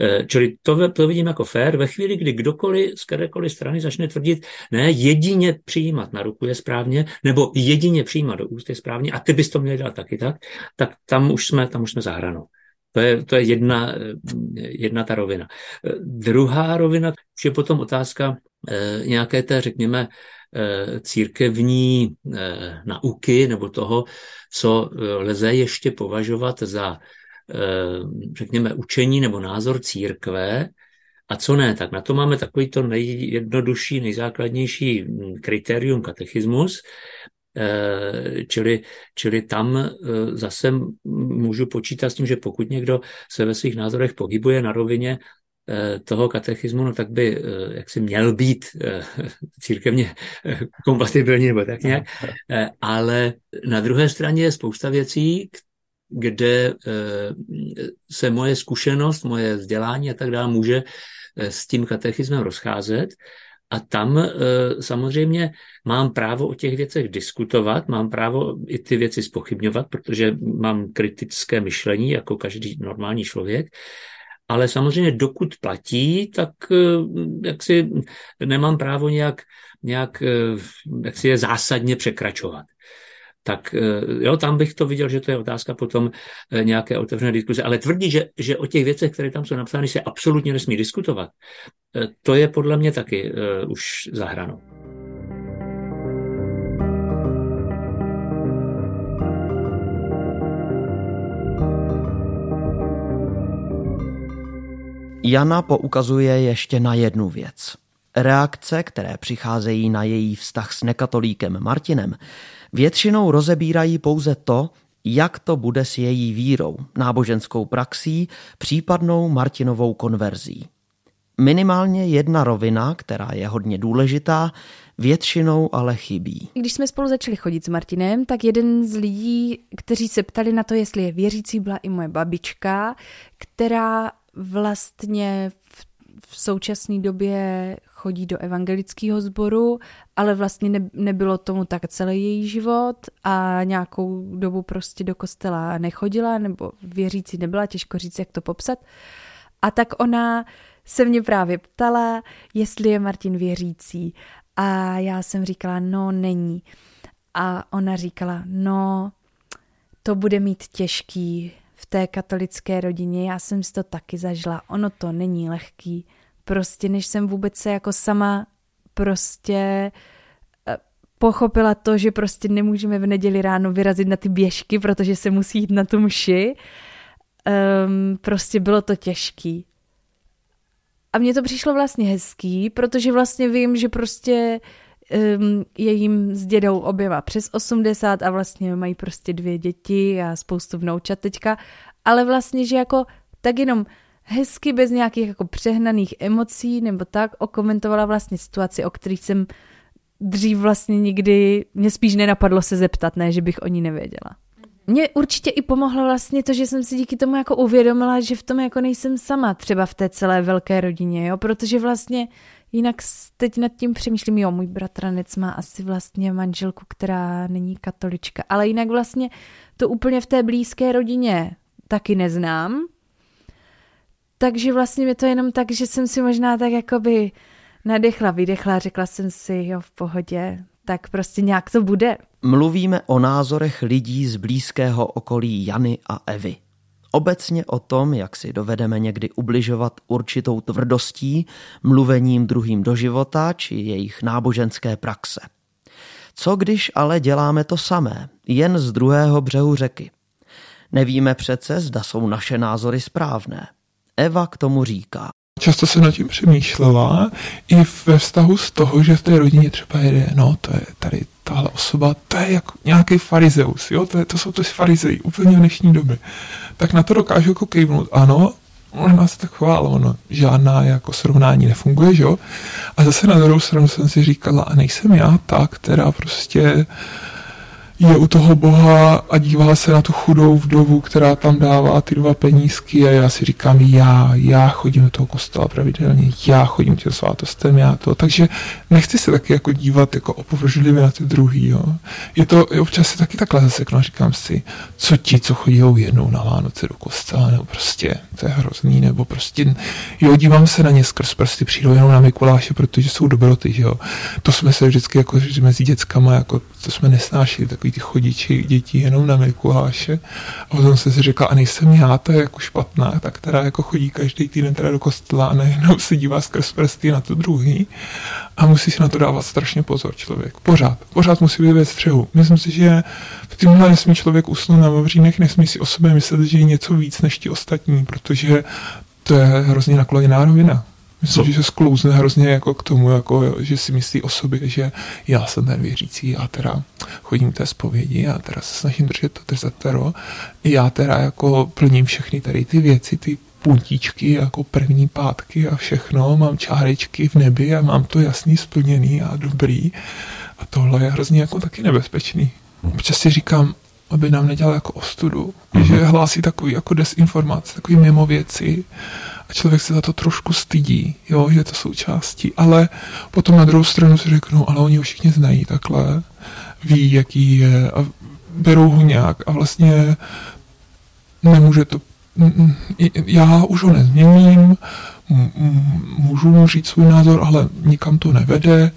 Eh, čili to, to vidím jako fér. Ve chvíli, kdy kdokoliv z kterékoliv strany začne tvrdit, ne, jedině přijímat na ruku je správně, nebo jedině přijímat do úst je správně, a ty bys to měl dělat taky tak, tak tam už jsme, tam už jsme za hranou. To je, to je jedna, eh, jedna ta rovina. Eh, druhá rovina je potom otázka nějaké té, řekněme, církevní eh, nauky nebo toho, co eh, lze ještě považovat za, řekněme, učení nebo názor církve, a co ne, tak na to máme takový to nejjednodušší, nejzákladnější hm, kritérium katechismus, čili, čili tam zase můžu počítat s tím, že pokud někdo se ve svých názorech pohybuje na rovině Eh, toho katechismu, no tak by eh, jaksi měl být eh, [LAUGHS] církevně kompatibilní nebo tak nějak. Ale na druhé straně je spousta věcí, kde se moje zkušenost, moje vzdělání a tak dále může s tím katechismem rozcházet. A tam samozřejmě mám právo o těch věcech diskutovat, mám právo i ty věci spochybňovat, protože mám kritické myšlení jako každý normální člověk ale samozřejmě dokud platí, tak eh, jak si nemám právo nějak, nějak eh, jak si je zásadně překračovat. Tak eh, jo, tam bych to viděl, že to je otázka potom nějaké otevřené diskuze. Ale tvrdí, že, že o těch věcech, které tam jsou napsány, se absolutně nesmí diskutovat, to je podle mě taky už zahranou. Jana poukazuje ještě na jednu věc. Reakce, které přicházejí na její vztah s nekatolíkem Martinem, většinou rozebírají pouze to, jak to bude s její vírou, náboženskou praxí, případnou Martinovou konverzí. Minimálně jedna rovina, která je hodně důležitá, Většinou ale chybí. Když jsme spolu začali chodit s Martinem, tak jeden z lidí, kteří se ptali na to, jestli je věřící, byla i moje babička, která vlastně v, v současné době chodí do evangelického sboru, ale vlastně ne, nebylo tomu tak celý její život a nějakou dobu prostě do kostela nechodila, nebo věřící nebyla, těžko říct, jak to popsat. A tak ona se mě právě ptala, jestli je Martin věřící. A já jsem říkala, no není. A ona říkala, no to bude mít těžký v té katolické rodině, já jsem si to taky zažila, ono to není lehký. Prostě než jsem vůbec se jako sama prostě eh, pochopila to, že prostě nemůžeme v neděli ráno vyrazit na ty běžky, protože se musí jít na tu mši. Um, prostě bylo to těžký. A mně to přišlo vlastně hezký, protože vlastně vím, že prostě um, je jim s dědou oběma přes 80 a vlastně mají prostě dvě děti a spoustu vnoučat teďka, ale vlastně, že jako tak jenom hezky bez nějakých jako přehnaných emocí nebo tak okomentovala vlastně situaci, o kterých jsem dřív vlastně nikdy, mě spíš nenapadlo se zeptat, ne, že bych o ní nevěděla. Mě určitě i pomohlo vlastně to, že jsem si díky tomu jako uvědomila, že v tom jako nejsem sama, třeba v té celé velké rodině, jo, protože vlastně jinak teď nad tím přemýšlím, jo, můj bratranec má asi vlastně manželku, která není katolička, ale jinak vlastně to úplně v té blízké rodině taky neznám, takže vlastně mi to jenom tak, že jsem si možná tak jakoby nadechla, vydechla, řekla jsem si, jo, v pohodě, tak prostě nějak to bude. Mluvíme o názorech lidí z blízkého okolí Jany a Evy. Obecně o tom, jak si dovedeme někdy ubližovat určitou tvrdostí, mluvením druhým do života či jejich náboženské praxe. Co když ale děláme to samé, jen z druhého břehu řeky? Nevíme přece, zda jsou naše názory správné. Eva k tomu říká. Často se nad tím přemýšlela i ve vztahu z toho, že v té rodině třeba jede, no to je tady tahle osoba, to je jako nějaký farizeus, jo, to, je, to jsou to farizeji úplně v dnešní době. Tak na to dokážu jako kejvnout, ano, ona se tak chvála, ono žádná jako srovnání nefunguje, jo. A zase na druhou stranu jsem si říkala, a nejsem já ta, která prostě je u toho Boha a dívá se na tu chudou vdovu, která tam dává ty dva penízky a já si říkám, já, já chodím do toho kostela pravidelně, já chodím těm svátostem, já to. Takže nechci se taky jako dívat jako opovržlivě na ty druhý. Jo. Je to občas si taky takhle zaseknu říkám si, co ti, co chodí jednou na Vánoce do kostela, nebo prostě to je hrozný, nebo prostě, jo, dívám se na ně skrz prsty, přijdou jenom na Mikuláše, protože jsou dobroty, že jo. To jsme se vždycky jako mezi dětskama, jako to jsme nesnášeli, takový ty chodiči dětí jenom na Mikuláše. A potom jsem si řekla, a nejsem já, to je jako špatná, ta, která jako chodí každý týden teda do kostela a najednou se dívá skrz prsty na to druhý. A musí si na to dávat strašně pozor člověk. Pořád, pořád musí být ve střehu. Myslím si, že v tímhle nesmí člověk usnout na Vavřínech, nesmí si o sobě myslet, že je něco víc než ti ostatní, protože to je hrozně nakloněná rovina. Myslím, Co? že se sklouzne hrozně jako k tomu, jako, že si myslí o sobě, že já jsem ten věřící, já teda chodím k té zpovědi, já teda se snažím držet to desatero, já teda jako plním všechny tady ty věci, ty puntíčky, jako první pátky a všechno, mám čárečky v nebi a mám to jasný splněný a dobrý. A tohle je hrozně jako taky nebezpečný. Občas si říkám, aby nám nedělal jako ostudu, mm-hmm. že hlásí takový jako desinformace, takový mimo věci a člověk se za to trošku stydí, jo, že je to součástí, ale potom na druhou stranu si řeknu, ale oni ho všichni znají takhle, ví, jaký je a berou ho nějak a vlastně nemůže to já už ho nezměním, můžu mu říct svůj názor, ale nikam to nevede.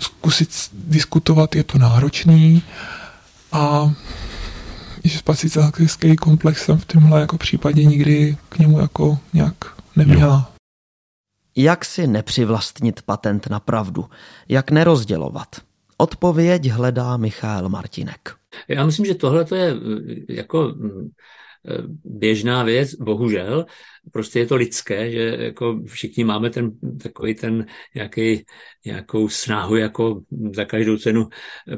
Zkusit diskutovat je to náročný a že specifický komplex jsem v tomhle jako případě nikdy k němu jako nějak neměla. Jak si nepřivlastnit patent na pravdu? Jak nerozdělovat? Odpověď hledá Michal Martinek. Já myslím, že tohle to je jako běžná věc, bohužel. Prostě je to lidské, že jako všichni máme ten takový ten nějaký, nějakou snahu jako za každou cenu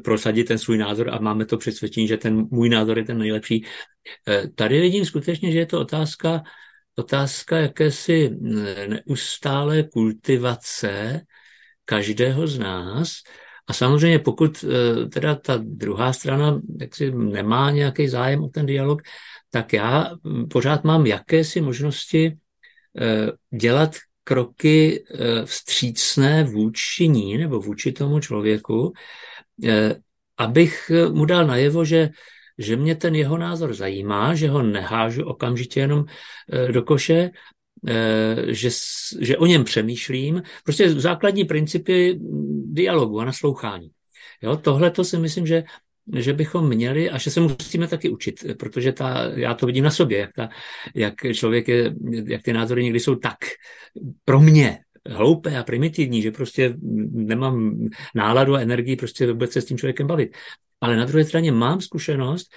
prosadit ten svůj názor a máme to přesvědčení, že ten můj názor je ten nejlepší. Eh, tady vidím skutečně, že je to otázka, otázka jakési neustále kultivace každého z nás. A samozřejmě pokud eh, teda ta druhá strana jaksi nemá nějaký zájem o ten dialog, tak já pořád mám jakési možnosti eh, dělat kroky eh, vstřícné vůči ní nebo vůči tomu člověku, abych mu dal najevo, že že mě ten jeho názor zajímá, že ho nehážu okamžitě jenom do koše, že, že o něm přemýšlím. Prostě základní principy dialogu a naslouchání. Jo, tohle to si myslím, že že bychom měli a že se musíme taky učit, protože ta, já to vidím na sobě, jak, ta, jak člověk je, jak ty názory někdy jsou tak pro mě hloupé a primitivní, že prostě nemám náladu a energii prostě vůbec se s tím člověkem bavit. Ale na druhé straně mám zkušenost,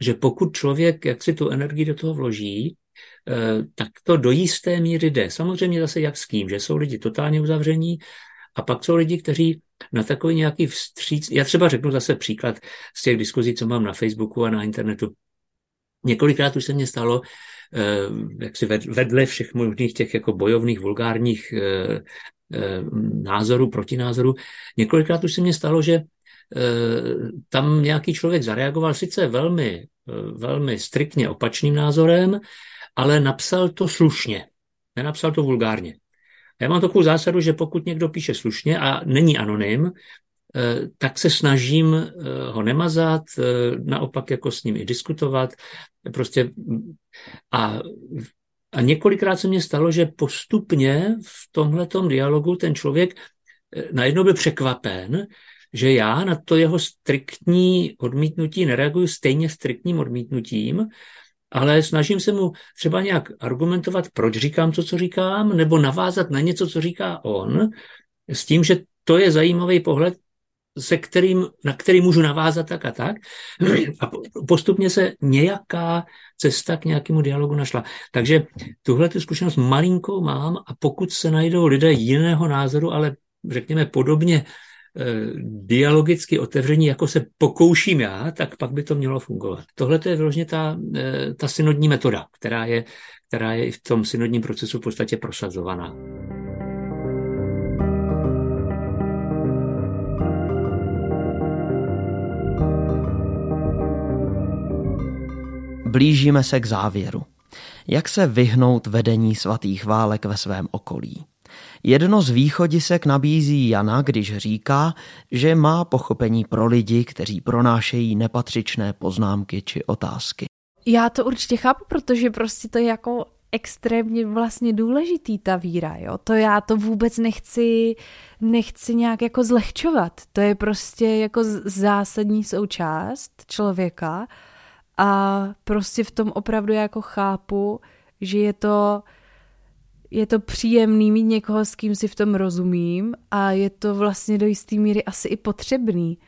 že pokud člověk jak si tu energii do toho vloží, eh, tak to do jisté míry jde. Samozřejmě zase jak s kým, že jsou lidi totálně uzavření a pak jsou lidi, kteří na takový nějaký vstříc... Já třeba řeknu zase příklad z těch diskuzí, co mám na Facebooku a na internetu. Několikrát už se mně stalo, eh, jak si vedle všech možných těch jako bojovných, vulgárních eh, eh, názorů, protinázorů, několikrát už se mně stalo, že tam nějaký člověk zareagoval sice velmi, velmi striktně opačným názorem, ale napsal to slušně. Nenapsal to vulgárně. Já mám takovou zásadu, že pokud někdo píše slušně a není anonym, eh, tak se snažím eh, ho nemazat, eh, naopak jako s ním i diskutovat. Prostě a, a několikrát se mně stalo, že postupně v tomhletom dialogu ten člověk najednou byl překvapen, že já na to jeho striktní odmítnutí nereaguju stejně striktním odmítnutím, ale snažím se mu třeba nějak argumentovat, proč říkám to, co říkám, nebo navázat na něco, co říká on, s tím, že to je zajímavý pohled, se kterým, na který můžu navázat tak a tak. A postupně se nějaká cesta k nějakému dialogu našla. Takže tuhle tu zkušenost malinkou mám a pokud se najdou lidé jiného názoru, ale řekněme podobně dialogicky otevření, jako se pokouším já, tak pak by to mělo fungovat. Tohle to je vyloženě ta, eh, ta synodní metoda, která je, která je i v tom synodním procesu v podstatě prosazovaná. Blížíme se k závěru. Jak se vyhnout vedení svatých válek ve svém okolí? Jedno z východisek nabízí Jana, když říká, že má pochopení pro lidi, kteří pronášejí nepatřičné poznámky či otázky. Já to určitě chápu, protože prostě to je jako extrémně vlastně důležitý ta víra, jo. To já to vůbec nechci, nechci nějak jako zlehčovat. To je prostě jako zásadní součást člověka a prostě v tom opravdu jako chápu, že je to je to příjemný mít někoho, s kým si v tom rozumím a je to vlastně do jisté míry asi i potřebný.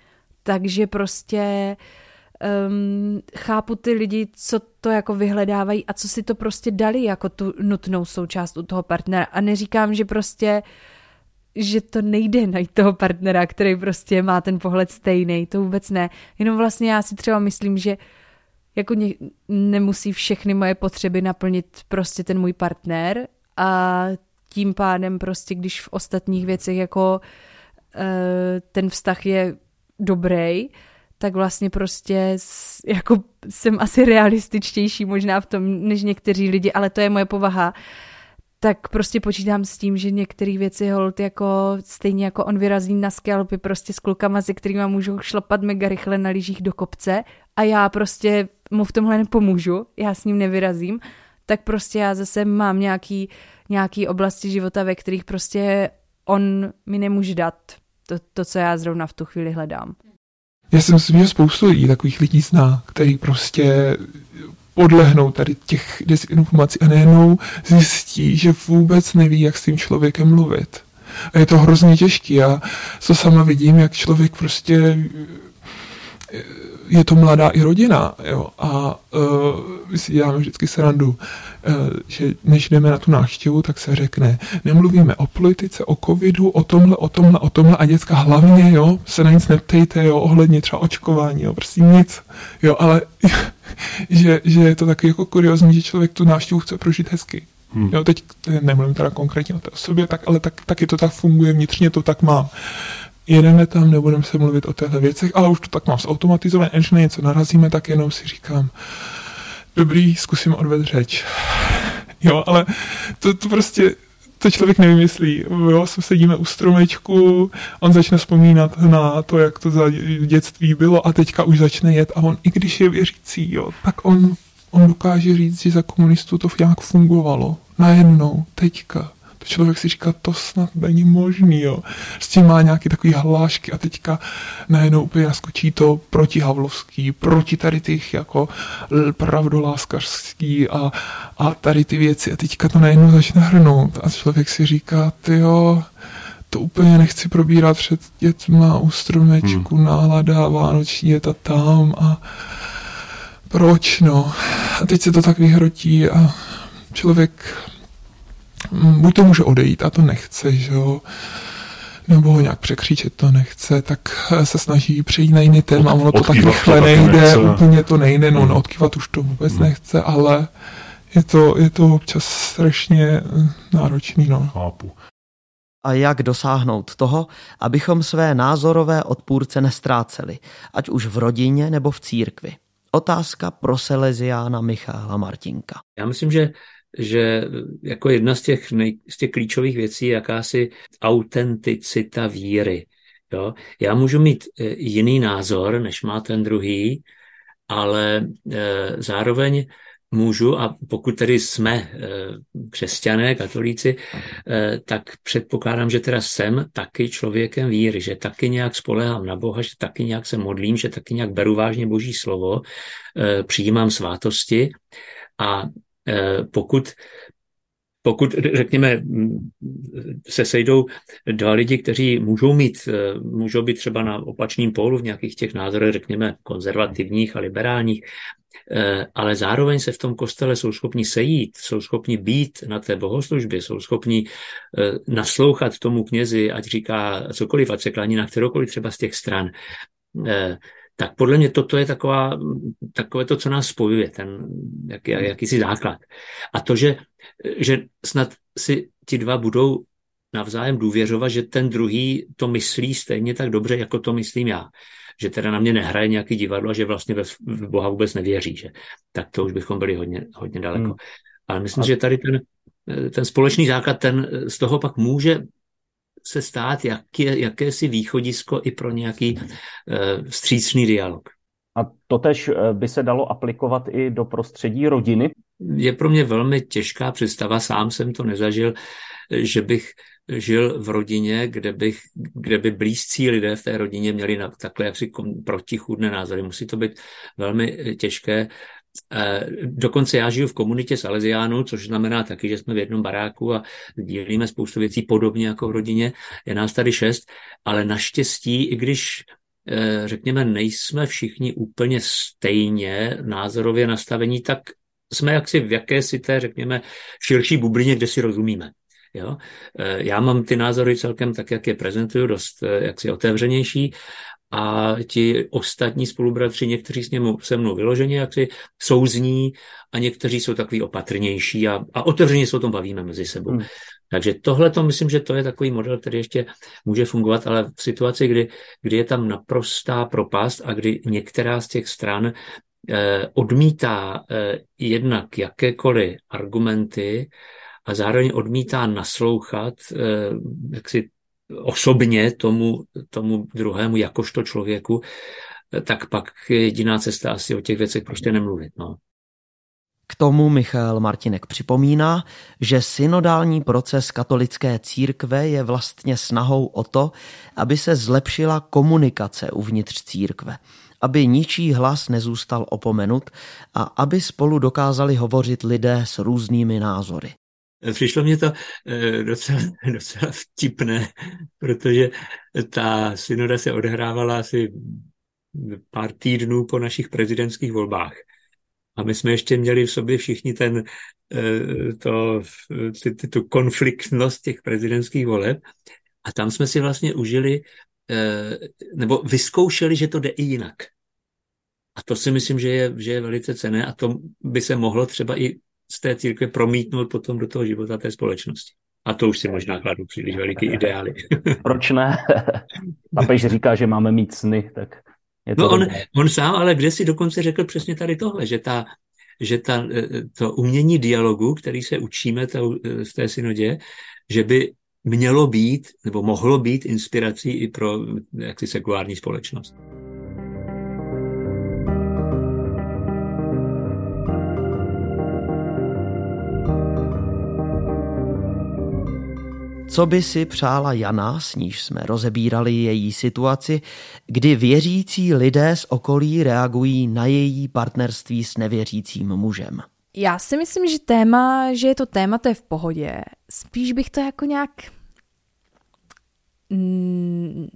Takže prostě um, chápu ty lidi, co to jako vyhledávají a co si to prostě dali jako tu nutnou součást u toho partnera. A neříkám, že prostě že to nejde najít toho partnera, který prostě má ten pohled stejný, to vůbec ne. Jenom vlastně já si třeba myslím, že jako ně, nemusí všechny moje potřeby naplnit prostě ten můj partner, a tím pádem prostě, když v ostatních věcech jako uh, ten vztah je dobrý, tak vlastně prostě jako jsem asi realističtější možná v tom, než někteří lidi, ale to je moje povaha. Tak prostě počítám s tím, že některé věci hold jako stejně jako on vyrazí na skalpy prostě s klukama, se kterými můžou šlapat mega rychle na lyžích do kopce a já prostě mu v tomhle nepomůžu, já s ním nevyrazím, tak prostě já zase mám nějaký, nějaký oblasti života, ve kterých prostě on mi nemůže dát to, to, co já zrovna v tu chvíli hledám. Já si myslím, že spoustu lidí, takových lidí zná, který prostě podlehnou tady těch dezinformací a nejenom zjistí, že vůbec neví, jak s tím člověkem mluvit. A je to hrozně těžké. Já to sama vidím, jak člověk prostě je to mladá i rodina, jo, a uh, si děláme vždycky srandu, uh, že než jdeme na tu návštěvu, tak se řekne, nemluvíme o politice, o covidu, o tomhle, o tomhle, o tomhle a děcka hlavně, jo, se na nic neptejte, jo, ohledně třeba očkování, jo, prostě nic, jo, ale [LAUGHS] že, že je to taky jako kuriozní, že člověk tu návštěvu chce prožít hezky. Hmm. Jo, teď nemluvím teda konkrétně o té osobě, tak, ale tak, taky to tak funguje, vnitřně to tak mám. Jedeme tam, nebudeme se mluvit o těchto věcech, ale už to tak mám zautomatizované, než na něco narazíme, tak jenom si říkám, dobrý, zkusím odvést řeč. Jo, ale to, to prostě to člověk nevymyslí. Jo, sedíme u stromečku, on začne vzpomínat na to, jak to za dětství bylo a teďka už začne jet a on, i když je věřící, jo, tak on, on dokáže říct, že za komunistů to nějak fungovalo. Najednou, teďka to člověk si říká, to snad není možný, jo. S tím má nějaký takový hlášky a teďka najednou úplně naskočí to proti Havlovský, proti tady těch jako pravdoláskařský a, a tady ty věci a teďka to najednou začne hrnout a člověk si říká, ty jo, to úplně nechci probírat před dětma u stromečku, hmm. nálada, vánoční je ta tam a proč no. A teď se to tak vyhrotí a člověk buď to může odejít a to nechce, že jo, nebo ho nějak překřičet to nechce, tak se snaží přejít na jiný téma, ono to tak rychle to nejde, nechce. úplně to nejde, no hmm. odkývat už to vůbec hmm. nechce, ale je to, je to občas strašně eh, náročný, no. Chápu. A jak dosáhnout toho, abychom své názorové odpůrce nestráceli, ať už v rodině nebo v církvi? Otázka pro Seleziána Michála Martinka. Já myslím, že že jako jedna z těch, nej, z těch klíčových věcí je jakási autenticita víry. Jo? Já můžu mít e, jiný názor, než má ten druhý, ale e, zároveň můžu, a pokud tedy jsme e, křesťané, katolíci, tak předpokládám, že teda jsem taky člověkem víry, že taky nějak spolehám na Boha, že taky nějak se modlím, že taky nějak beru vážně Boží slovo, přijímám svátosti a pokud pokud, řekněme, se sejdou dva lidi, kteří můžou mít, eh, můžou být třeba na opačným pólu v nějakých těch názorech, řekněme, konzervativních a liberálních, eh, ale zároveň se v tom kostele jsou schopni sejít, jsou schopni být na té bohoslužbě, jsou schopni naslouchat tomu knězi, ať říká cokoliv, ať se klání na kterokoliv třeba z těch stran tak podle mě toto je taková, takové to, co nás spojuje, ten jak, jakýsi základ. A to, že, že snad si ti dva budou navzájem důvěřovat, že ten druhý to myslí stejně tak dobře, jako to myslím já. Že teda na mě nehraje nějaký divadlo a že vlastně ve, v Boha vůbec nevěří. Že? Tak to už bychom byli hodně, hodně daleko. Hmm. Ale myslím, a... že tady ten, ten společný základ, ten z toho pak může se stát jak je, jakési východisko i pro nějaký uh, vstřícný dialog. A to tež eh, by se dalo aplikovat i do prostředí rodiny? Je pro mě velmi těžká představa, sám jsem to nezažil, že bych žil v rodině, kde, bych, kde by blízcí lidé v té rodině měli na, takhle jaksi protichůdné názory. Musí to být velmi eh, těžké Eh, dokonce já žiju v komunitě Salesiánů, což znamená taky, že jsme v jednom baráku a dílíme spoustu věcí podobně jako v rodině. Je nás tady šest, ale naštěstí, i když eh, řekněme, nejsme všichni úplně stejně názorově nastavení, tak jsme jaksi v jakési té, řekněme, širší bublině, kde si rozumíme. Jo? Eh, já mám ty názory celkem tak, jak je prezentuju, dost jaksi otevřenější a ti ostatní spolubratři, někteří s němu, se mnou vyloženě jak si souzní a někteří jsou takový opatrnější a, a otevřeně se o tom bavíme mezi sebou. Hmm. Takže tohle to myslím, že to je takový model, který ještě může fungovat, ale v situaci, kdy, kdy je tam naprostá propast a kdy některá z těch stran eh, odmítá eh, jednak jakékoliv argumenty a zároveň odmítá naslouchat eh, jaksi osobně tomu, tomu druhému jakožto člověku, tak pak je jediná cesta asi o těch věcech prostě nemluvit. No. K tomu Michal Martinek připomíná, že synodální proces katolické církve je vlastně snahou o to, aby se zlepšila komunikace uvnitř církve, aby ničí hlas nezůstal opomenut a aby spolu dokázali hovořit lidé s různými názory. Přišlo mě to eh, docela, [LAUGHS] docela vtipné, protože ta synoda se odhrávala asi pár týdnů po našich prezidentských volbách. A my jsme ještě měli v sobě všichni ten, eh, to, ty, ty, tu konfliktnost těch prezidentských voleb. A tam jsme si vlastně užili, eh, nebo vyzkoušeli, že to jde i jinak. A to si myslím, že je, že je velice cené a to by se mohlo třeba i z té církve promítnout potom do toho života té společnosti. A to už si možná kladu příliš veliký ideály. [LAUGHS] Proč ne? [LAUGHS] Papež říká, že máme mít sny, tak je to No on, on sám, ale kde si dokonce řekl přesně tady tohle, že ta, že ta, to umění dialogu, který se učíme to, v té synodě, že by mělo být, nebo mohlo být inspirací i pro jaksi sekulární společnost. Co by si přála Jana, s níž jsme rozebírali její situaci, kdy věřící lidé z okolí reagují na její partnerství s nevěřícím mužem? Já si myslím, že téma, že je to téma, to je v pohodě. Spíš bych to jako nějak mm,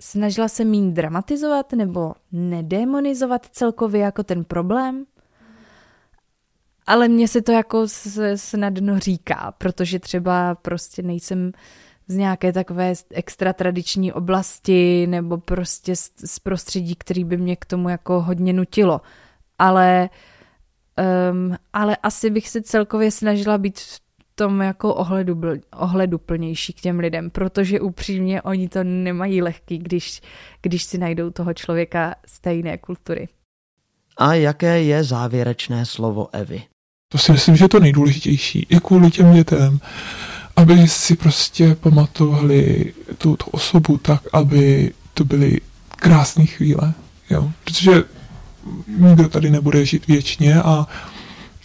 snažila se méně dramatizovat nebo nedemonizovat celkově jako ten problém. Ale mně se to jako snadno říká, protože třeba prostě nejsem z nějaké takové extra tradiční oblasti nebo prostě z, z prostředí, který by mě k tomu jako hodně nutilo. Ale, um, ale asi bych se celkově snažila být v tom jako ohledu, ohledu plnější k těm lidem, protože upřímně oni to nemají lehký, když, když si najdou toho člověka jiné kultury. A jaké je závěrečné slovo Evy? To si myslím, že je to nejdůležitější i kvůli těm dětem, aby si prostě pamatovali tu, tu osobu tak, aby to byly krásné chvíle. Jo? Protože nikdo tady nebude žít věčně a,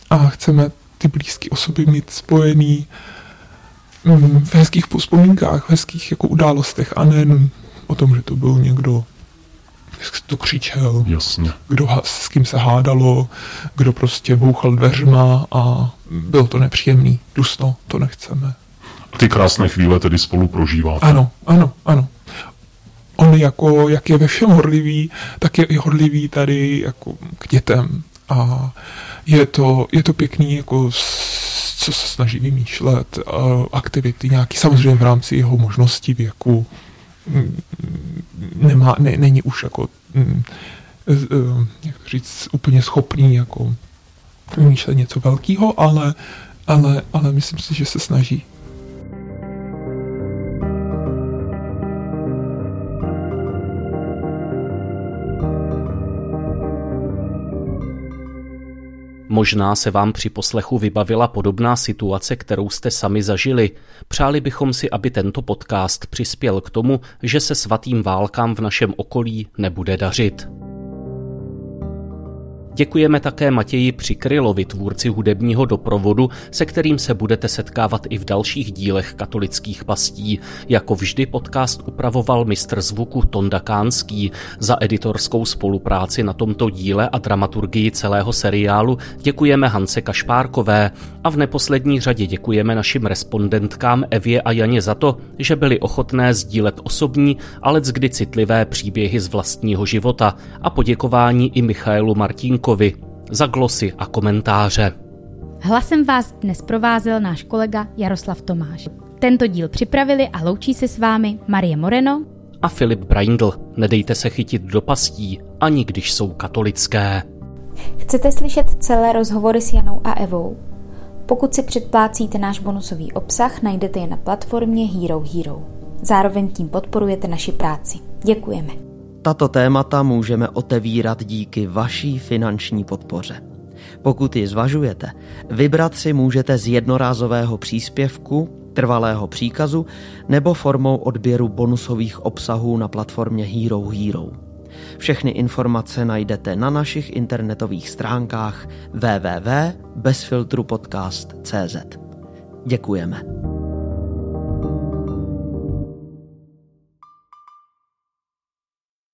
a chceme ty blízké osoby mít spojený mm, v hezkých vzpomínkách, v hezkých jako událostech a nejen o tom, že to byl někdo to křičel, Jasně. kdo s kým se hádalo, kdo prostě bouchal dveřma a bylo to nepříjemný, dusno, to nechceme. A ty krásné chvíle tedy spolu prožíváte. Ano, ano, ano. On jako, jak je ve všem horlivý, tak je i horlivý tady jako k dětem. A je to, je to pěkný, jako co se snaží vymýšlet, aktivity nějaký, samozřejmě v rámci jeho možností věku, nemá, ne, není už jako, mm, jak to říct, úplně schopný jako vymýšlet něco velkého, ale, ale, ale myslím si, že se snaží. Možná se vám při poslechu vybavila podobná situace, kterou jste sami zažili. Přáli bychom si, aby tento podcast přispěl k tomu, že se svatým válkám v našem okolí nebude dařit. Děkujeme také Matěji Přikrylovi, tvůrci hudebního doprovodu, se kterým se budete setkávat i v dalších dílech katolických pastí. Jako vždy podcast upravoval mistr zvuku Tonda Kánský. Za editorskou spolupráci na tomto díle a dramaturgii celého seriálu děkujeme Hance Kašpárkové a v neposlední řadě děkujeme našim respondentkám Evě a Janě za to, že byli ochotné sdílet osobní, ale kdy citlivé příběhy z vlastního života a poděkování i Michailu Martínku Vojtěchovi za glosy a komentáře. Hlasem vás dnes provázel náš kolega Jaroslav Tomáš. Tento díl připravili a loučí se s vámi Marie Moreno a Filip Braindl. Nedejte se chytit do pastí, ani když jsou katolické. Chcete slyšet celé rozhovory s Janou a Evou? Pokud si předplácíte náš bonusový obsah, najdete je na platformě Hero Hero. Zároveň tím podporujete naši práci. Děkujeme. Tato témata můžeme otevírat díky vaší finanční podpoře. Pokud ji zvažujete, vybrat si můžete z jednorázového příspěvku, trvalého příkazu nebo formou odběru bonusových obsahů na platformě Hero Hero. Všechny informace najdete na našich internetových stránkách www.bezfiltrupodcast.cz. Děkujeme.